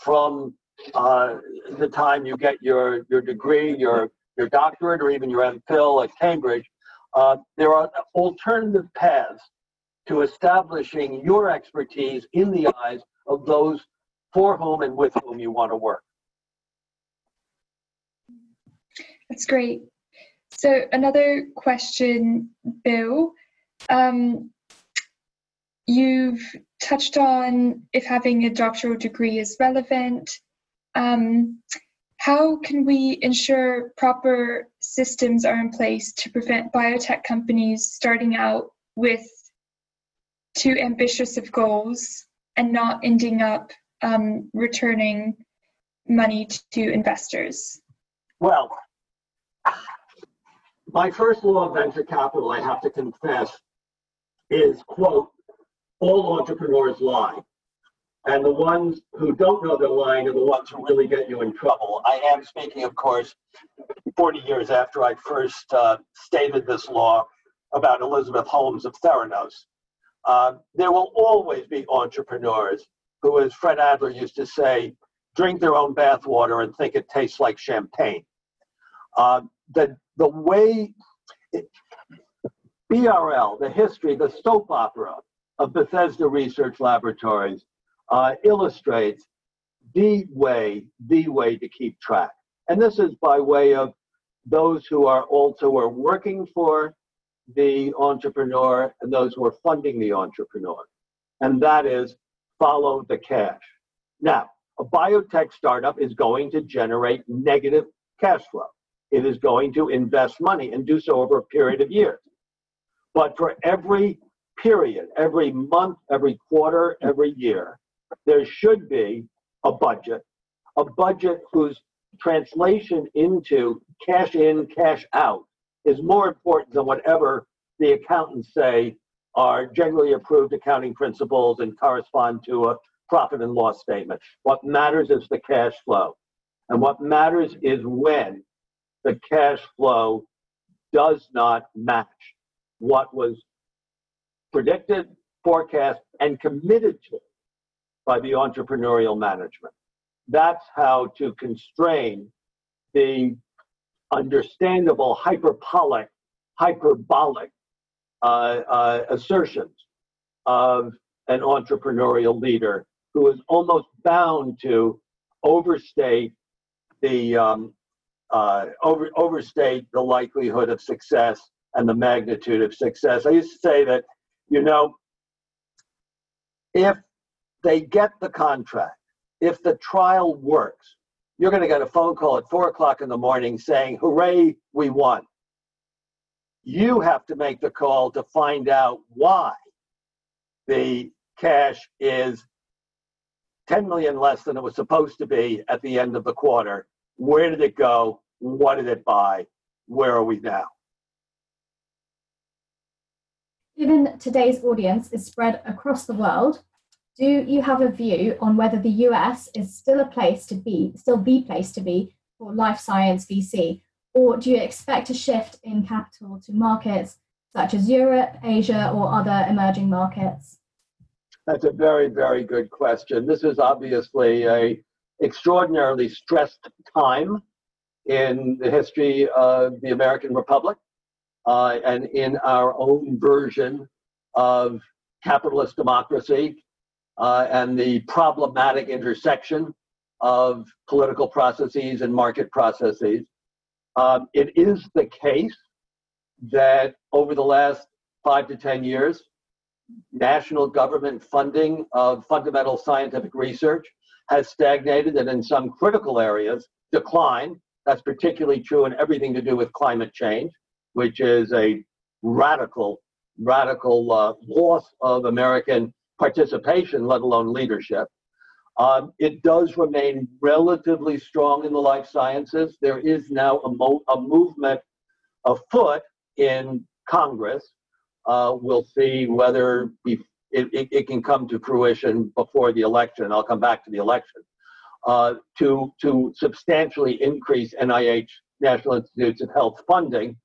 from uh, the time you get your, your degree, your, your doctorate, or even your MPhil at Cambridge, uh, there are alternative paths to establishing your expertise in the eyes of those for whom and with whom you want to work. That's great. So another question, Bill. Um, you've touched on if having a doctoral degree is relevant. Um, how can we ensure proper systems are in place to prevent biotech companies starting out with too ambitious of goals and not ending up um, returning money to investors? Well, my first law of venture capital, I have to confess, is quote, all entrepreneurs lie. And the ones who don't know they're lying are the ones who really get you in trouble. I am speaking, of course, 40 years after I first uh, stated this law about Elizabeth Holmes of Theranos. Uh, there will always be entrepreneurs who, as Fred Adler used to say, drink their own bathwater and think it tastes like champagne. Uh, the the way it, BRL, the history, the soap opera of Bethesda Research Laboratories uh, illustrates the way, the way to keep track. And this is by way of those who are also are working for the entrepreneur and those who are funding the entrepreneur. And that is follow the cash. Now, a biotech startup is going to generate negative cash flow it is going to invest money and do so over a period of years. But for every period, every month, every quarter, every year, there should be a budget, a budget whose translation into cash in, cash out is more important than whatever the accountants say are generally approved accounting principles and correspond to a profit and loss statement. What matters is the cash flow. And what matters is when the cash flow does not match what was predicted, forecast, and committed to by the entrepreneurial management. That's how to constrain the understandable hyperbolic, hyperbolic uh, uh, assertions of an entrepreneurial leader who is almost bound to overstate the um, uh, over, overstate the likelihood of success and the magnitude of success. I used to say that, you know, if they get the contract, if the trial works, you're going to get a phone call at four o'clock in the morning saying, Hooray, we won. You have to make the call to find out why the cash is 10 million less than it was supposed to be at the end of the quarter. Where did it go? What did it buy? Where are we now? Given today's audience is spread across the world, do you have a view on whether the US is still a place to be, still the place to be for life science VC, or do you expect a shift in capital to markets such as Europe, Asia, or other emerging markets? That's a very, very good question. This is obviously a extraordinarily stressed time in the history of the American Republic uh, and in our own version of capitalist democracy uh, and the problematic intersection of political processes and market processes. Um, it is the case that over the last five to 10 years, national government funding of fundamental scientific research has stagnated and in some critical areas declined. That's particularly true in everything to do with climate change, which is a radical, radical uh, loss of American participation, let alone leadership. Um, it does remain relatively strong in the life sciences. There is now a, mo- a movement afoot in Congress uh, we'll see whether it, it, it, can come to fruition before the election. I'll come back to the election. Uh, to, to substantially increase NIH, National Institutes of Health funding,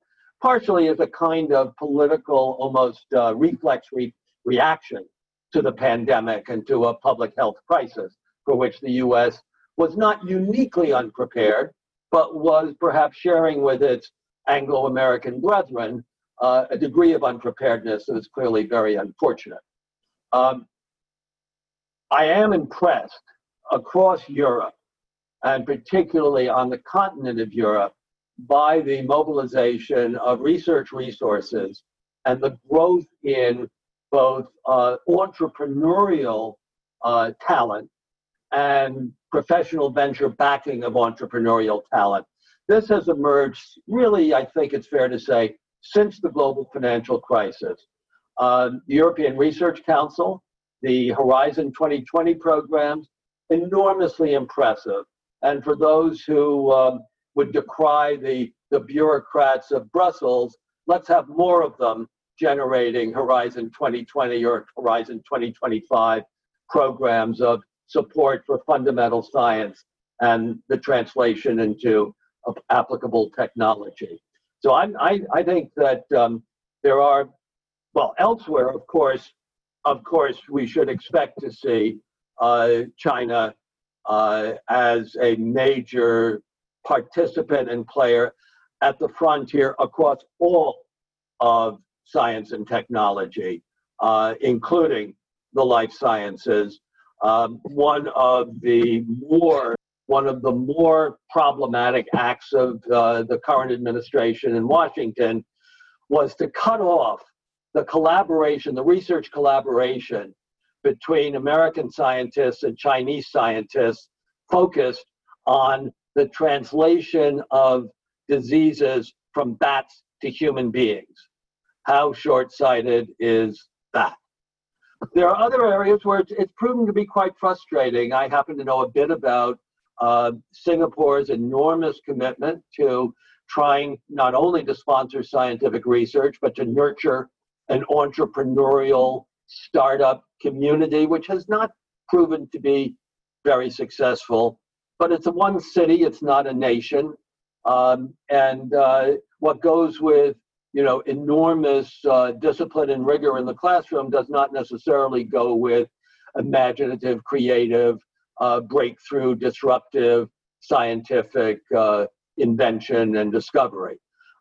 partially as a kind of political, almost uh, reflex re- reaction to the pandemic and to a public health crisis for which the US was not uniquely unprepared, but was perhaps sharing with its Anglo American brethren uh, a degree of unpreparedness that is clearly very unfortunate. Um, I am impressed across Europe, and particularly on the continent of Europe, by the mobilization of research resources and the growth in both uh, entrepreneurial uh, talent and professional venture backing of entrepreneurial talent. This has emerged, really, I think it's fair to say, since the global financial crisis. Uh, the European Research Council, the Horizon 2020 programs, enormously impressive. And for those who um, would decry the, the bureaucrats of Brussels, let's have more of them generating Horizon 2020 or Horizon 2025 programs of support for fundamental science and the translation into applicable technology. So I, I, I think that um, there are, well, elsewhere, of course, of course, we should expect to see China uh, as a major participant and player at the frontier across all of science and technology, uh, including the life sciences. Um, one of the more one of the more problematic acts of uh, the current administration in Washington was to cut off the collaboration, the research collaboration between American scientists and Chinese scientists focused on the translation of diseases from bats to human beings. How short sighted is that? There are other areas where it's, it's proven to be quite frustrating. I happen to know a bit about uh, Singapore's enormous commitment to trying not only to sponsor scientific research, but to nurture an entrepreneurial startup community, which has not proven to be very successful. But it's a one city, it's not a nation. Um, and uh, what goes with you know enormous uh, discipline and rigor in the classroom does not necessarily go with imaginative, creative, uh, breakthrough, disruptive, scientific uh, invention and discovery.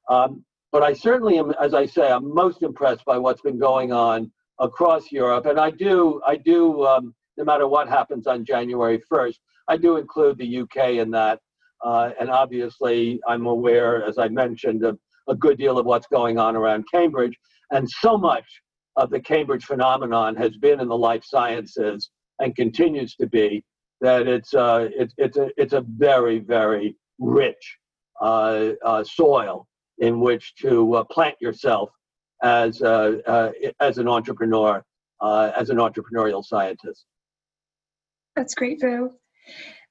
Um, but I certainly am, as I say, I'm most impressed by what's been going on across Europe. And I do, I do, um, no matter what happens on January 1st, I do include the UK in that. Uh, and obviously, I'm aware, as I mentioned, of a good deal of what's going on around Cambridge. And so much of the Cambridge phenomenon has been in the life sciences and continues to be that it's, uh, it, it's, a, it's a very, very rich uh, uh soil in which to uh, plant yourself as, uh, as an entrepreneur, as an entrepreneurial scientist. That's great, Bill.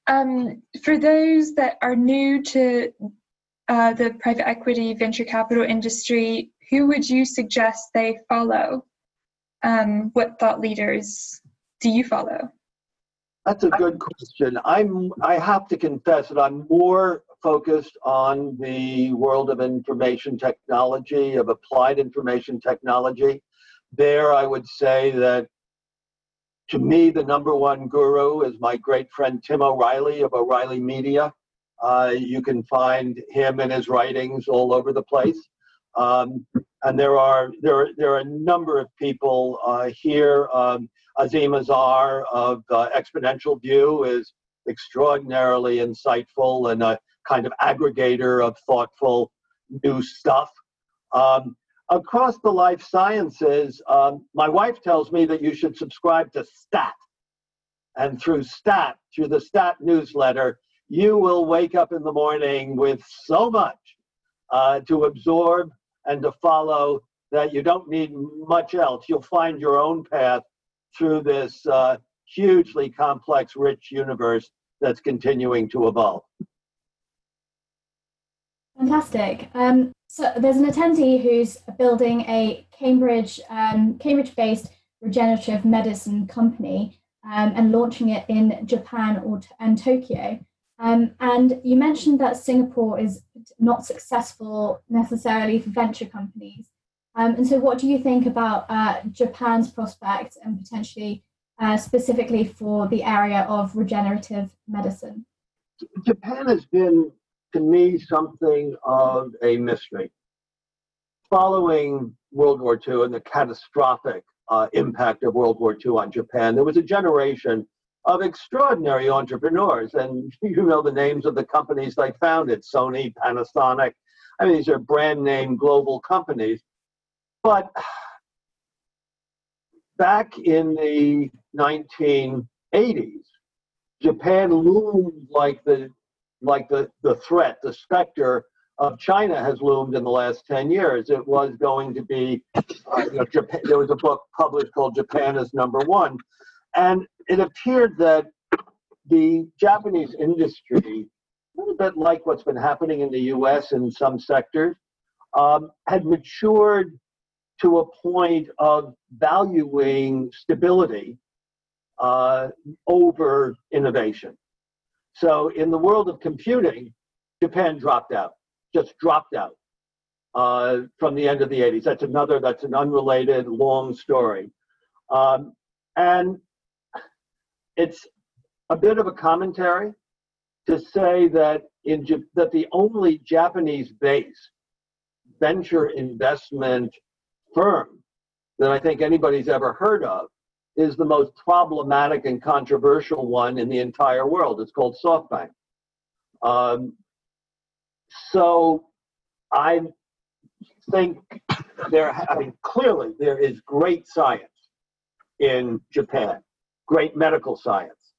Um, for those that are new to uh, the private equity venture capital industry, who would you suggest they follow? Um, what thought leaders do you follow? That's a good question. I'm. I have to confess that I'm more focused on the world of information technology, of applied information technology. There, I would say that to me, the number one guru is my great friend Tim O'Reilly of O'Reilly Media. Uh, you can find him and his writings all over the place. Um, and there are there there are a number of people uh, here. Um, Azeem Azhar of uh, Exponential View is extraordinarily insightful and a kind of aggregator of thoughtful new stuff. Um, across the life sciences, um, my wife tells me that you should subscribe to STAT. And through STAT, through the STAT newsletter, you will wake up in the morning with so much uh, to absorb and to follow that you don't need much else. You'll find your own path through this uh, hugely complex, rich universe that's continuing to evolve. Fantastic. Um, so there's an attendee who's building a Cambridge um, Cambridge-based regenerative medicine company um, and launching it in Japan or and Tokyo. Um, and you mentioned that Singapore is not successful necessarily for venture companies. Um, and so, what do you think about uh, Japan's prospects and potentially uh, specifically for the area of regenerative medicine? Japan has been, to me, something of a mystery. Following World War II and the catastrophic uh, impact of World War II on Japan, there was a generation of extraordinary entrepreneurs. And you know the names of the companies they founded Sony, Panasonic. I mean, these are brand name global companies. But back in the 1980s, Japan loomed like the like the, the threat, the specter of China has loomed in the last 10 years. It was going to be, uh, you know, Japan, there was a book published called Japan is Number One. And it appeared that the Japanese industry, a little bit like what's been happening in the US in some sectors, um, had matured to a point of valuing stability uh, over innovation. So, in the world of computing, Japan dropped out, just dropped out uh, from the end of the 80s. That's another, that's an unrelated long story. Um, and it's a bit of a commentary to say that in that the only Japanese-based venture investment firm that I think anybody's ever heard of is the most problematic and controversial one in the entire world. It's called SoftBank. Um, so I think there, I mean, clearly there is great science in Japan great medical science.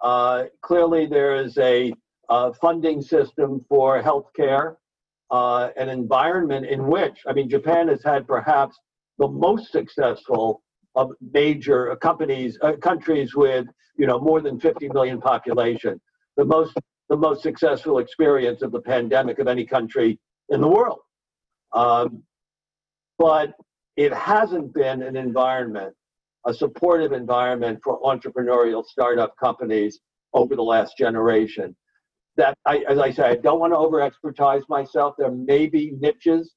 Uh, clearly, there is a, a, funding system for healthcare, uh, an environment in which, I mean, Japan has had perhaps the most successful of major companies, uh, countries with, you know, more than 50 million population, the most, the most successful experience of the pandemic of any country in the world. Um, but it hasn't been an environment a supportive environment for entrepreneurial startup companies over the last generation. That, I, as I say, I don't want to over expertise myself. There may be niches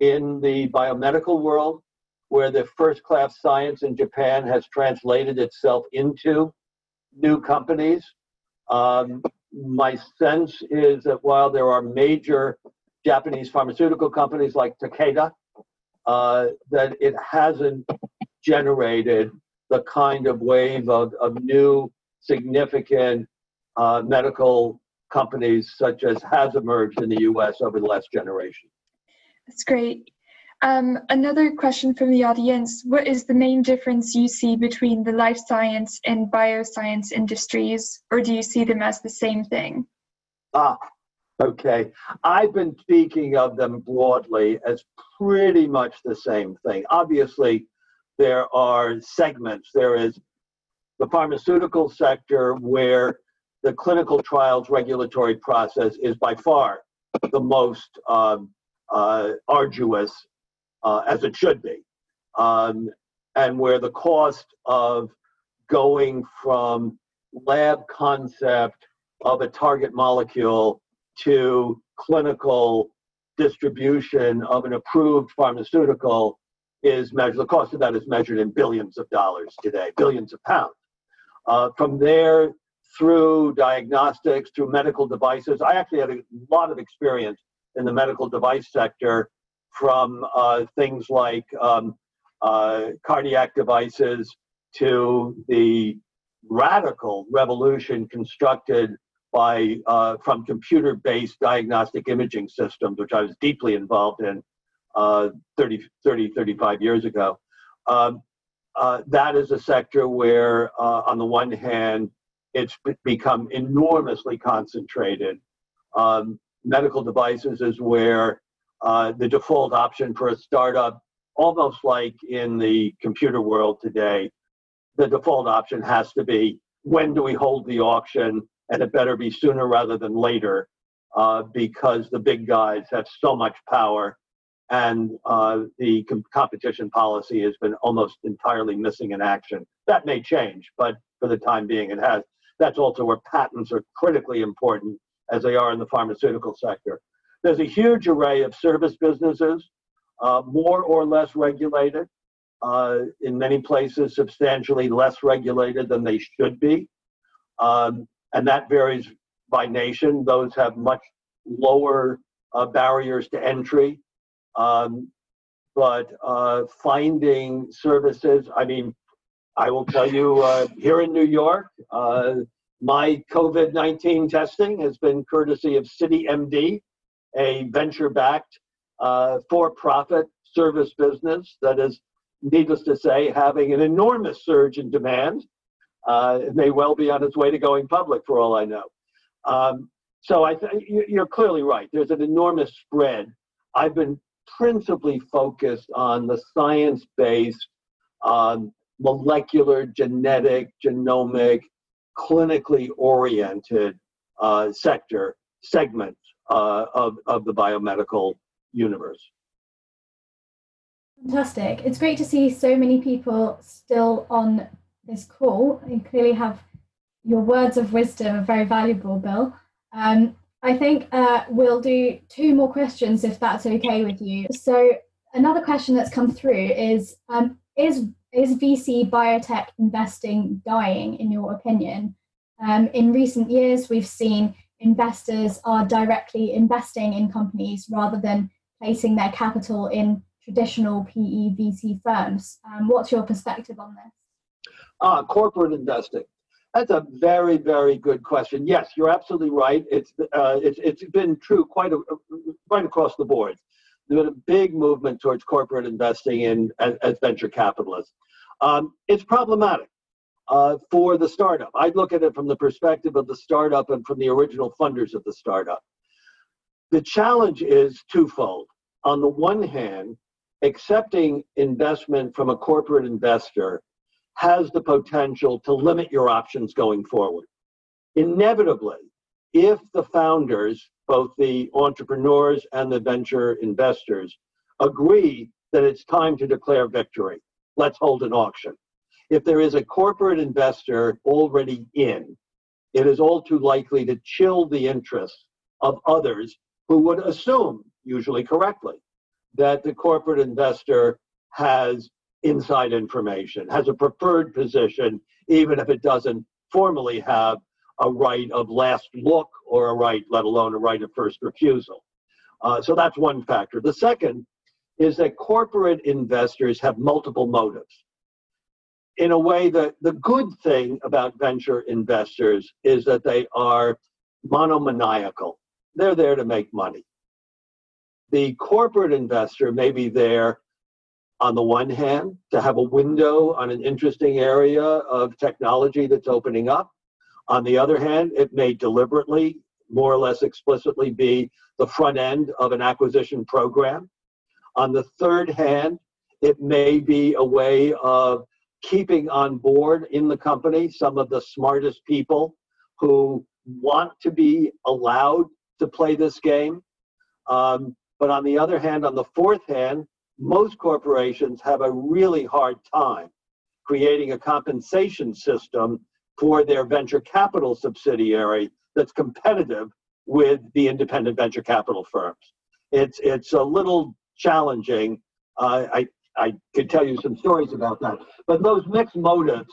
in the biomedical world where the first class science in Japan has translated itself into new companies. Um, my sense is that while there are major Japanese pharmaceutical companies like Takeda, uh, that it hasn't generated the kind of wave of, of new significant uh, medical companies such as has emerged in the US over the last generation. That's great. Um, another question from the audience What is the main difference you see between the life science and bioscience industries, or do you see them as the same thing? Ah, okay. I've been speaking of them broadly as pretty much the same thing. Obviously, there are segments. There is the pharmaceutical sector where the clinical trials regulatory process is by far the most um, uh, arduous uh, as it should be, um, and where the cost of going from lab concept of a target molecule to clinical distribution of an approved pharmaceutical is measured, the cost of that is measured in billions of dollars today, billions of pounds. Uh, from there through diagnostics, through medical devices, I actually had a lot of experience in the medical device sector from uh, things like um, uh, cardiac devices to the radical revolution constructed by uh, from computer-based diagnostic imaging systems, which I was deeply involved in uh, 30, 30, 35 years ago. Um, uh, that is a sector where, uh, on the one hand, it's become enormously concentrated. Um, medical devices is where uh, the default option for a startup, almost like in the computer world today, the default option has to be when do we hold the auction, and it better be sooner rather than later, uh, because the big guys have so much power, and uh, the com- competition policy has been almost entirely missing in action. That may change, but for the time being, it has. That's also where patents are critically important, as they are in the pharmaceutical sector. There's a huge array of service businesses, uh, more or less regulated, uh, in many places substantially less regulated than they should be. Um, and that varies by nation. Those have much lower uh, barriers to entry. Um, but uh, finding services, I mean, I will tell you uh, here in New York, uh, my COVID 19 testing has been courtesy of CityMD, a venture backed uh, for profit service business that is, needless to say, having an enormous surge in demand. Uh, it may well be on its way to going public for all I know. Um, so I you're clearly right. There's an enormous spread. I've been principally focused on the science based, um, molecular, genetic, genomic, clinically oriented uh, sector segment uh, of, of the biomedical universe. Fantastic. It's great to see so many people still on this call. You clearly have your words of wisdom are very valuable, Bill. Um, I think uh, we'll do two more questions if that's okay with you. So, another question that's come through is um, Is is VC biotech investing dying, in your opinion? Um, in recent years, we've seen investors are directly investing in companies rather than placing their capital in traditional PE VC firms. Um, what's your perspective on this? Uh, corporate investing. That's a very, very good question. Yes, you're absolutely right. It's uh, it's it's been true quite a, across the board. There's been a big movement towards corporate investing in as, as venture capitalists. Um, it's problematic uh, for the startup. I'd look at it from the perspective of the startup and from the original funders of the startup. The challenge is twofold. On the one hand, accepting investment from a corporate investor has the potential to limit your options going forward. Inevitably, if the founders, both the entrepreneurs and the venture investors, agree that it's time to declare victory, let's hold an auction if there is a corporate investor already in, it is all too likely to chill the interests of others who would assume, usually correctly, that the corporate investor has inside information, has a preferred position, even if it doesn't formally have a right of last look or a right, let alone a right of first refusal. Uh, so that's one factor. The second is that corporate investors have multiple motives. In a way, that the good thing about venture investors is that they are monomaniacal. They're there to make money. The corporate investor may be there on the one hand to have a window on an interesting area of technology that's opening up. On the other hand, it may deliberately, more or less explicitly, be the front end of an acquisition program. On the third hand, it may be a way of keeping on board in the company some of the smartest people who want to be allowed to play this game. Um, but on the other hand, on the fourth hand, most corporations have a really hard time creating a compensation system for their venture capital subsidiary that's competitive with the independent venture capital firms. It's it's a little challenging. Uh, I I could tell you some stories about that, but those mixed motives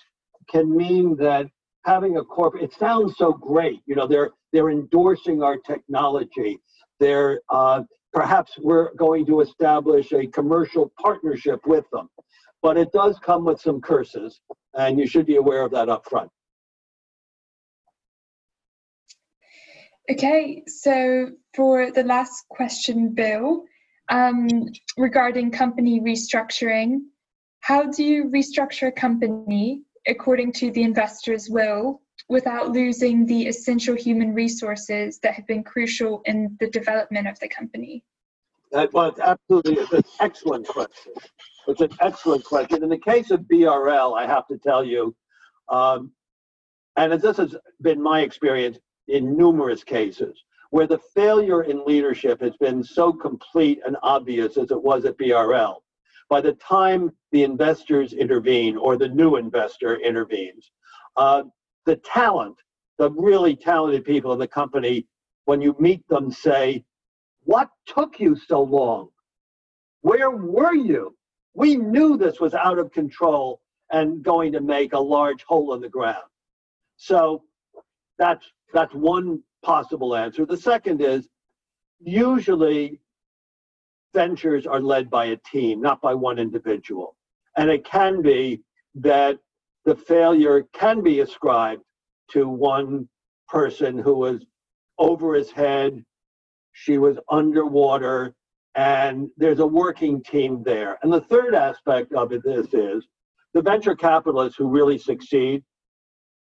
can mean that having a corporate it sounds so great. You know, they're they're endorsing our technology. They're uh, perhaps we're going to establish a commercial partnership with them, but it does come with some curses, and you should be aware of that up front. Okay, so for the last question, Bill, um, regarding company restructuring, how do you restructure a company according to the investor's will without losing the essential human resources that have been crucial in the development of the company? That was absolutely an excellent question. It's an excellent question. In the case of BRL, I have to tell you, um, and this has been my experience, in numerous cases where the failure in leadership has been so complete and obvious as it was at BRL. By the time the investors intervene or the new investor intervenes, uh, the talent, the really talented people in the company, when you meet them, say, What took you so long? Where were you? We knew this was out of control and going to make a large hole in the ground. So that's that's one possible answer. The second is usually ventures are led by a team, not by one individual. And it can be that the failure can be ascribed to one person who was over his head, she was underwater, and there's a working team there. And the third aspect of it, this is the venture capitalists who really succeed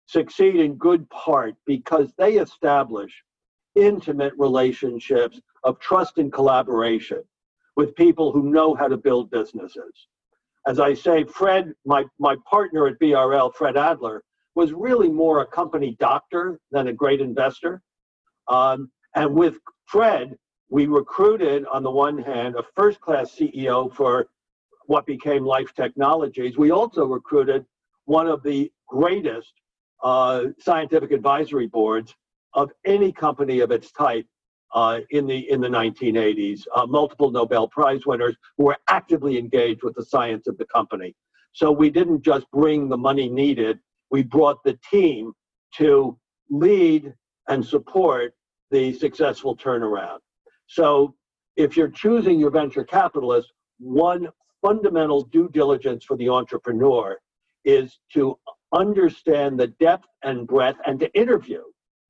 succeed in good part because they establish intimate relationships of trust and collaboration with people who know how to build businesses. As I say, Fred, my, my partner at BRL, Fred Adler, was really more a company doctor than a great investor. Um, and with Fred, we recruited, on the one hand, a first class CEO for what became Life Technologies. We also recruited one of the greatest uh, scientific advisory boards of any company of its type uh, in the in the 1980s. Uh, multiple Nobel Prize winners who were actively engaged with the science of the company. So we didn't just bring the money needed; we brought the team to lead and support the successful turnaround. So if you're choosing your venture capitalist, one fundamental due diligence for the entrepreneur is to understand the depth and breadth and to interview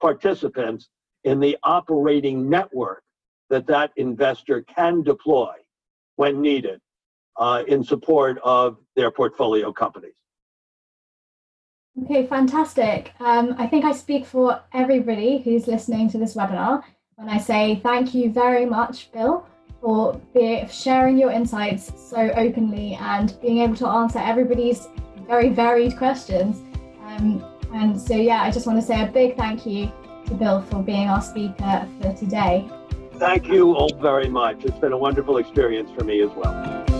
participants in the operating network that that investor can deploy when needed uh, in support of their portfolio companies. Okay, fantastic. Um, I think I speak for everybody who's listening to this webinar when I say thank you very much, Bill, for sharing your insights so openly and being able to answer everybody's very varied questions. Um, and so, yeah, I just want to say a big thank you to Bill for being our speaker for today. Thank you all very much. It's been a wonderful experience for me as well.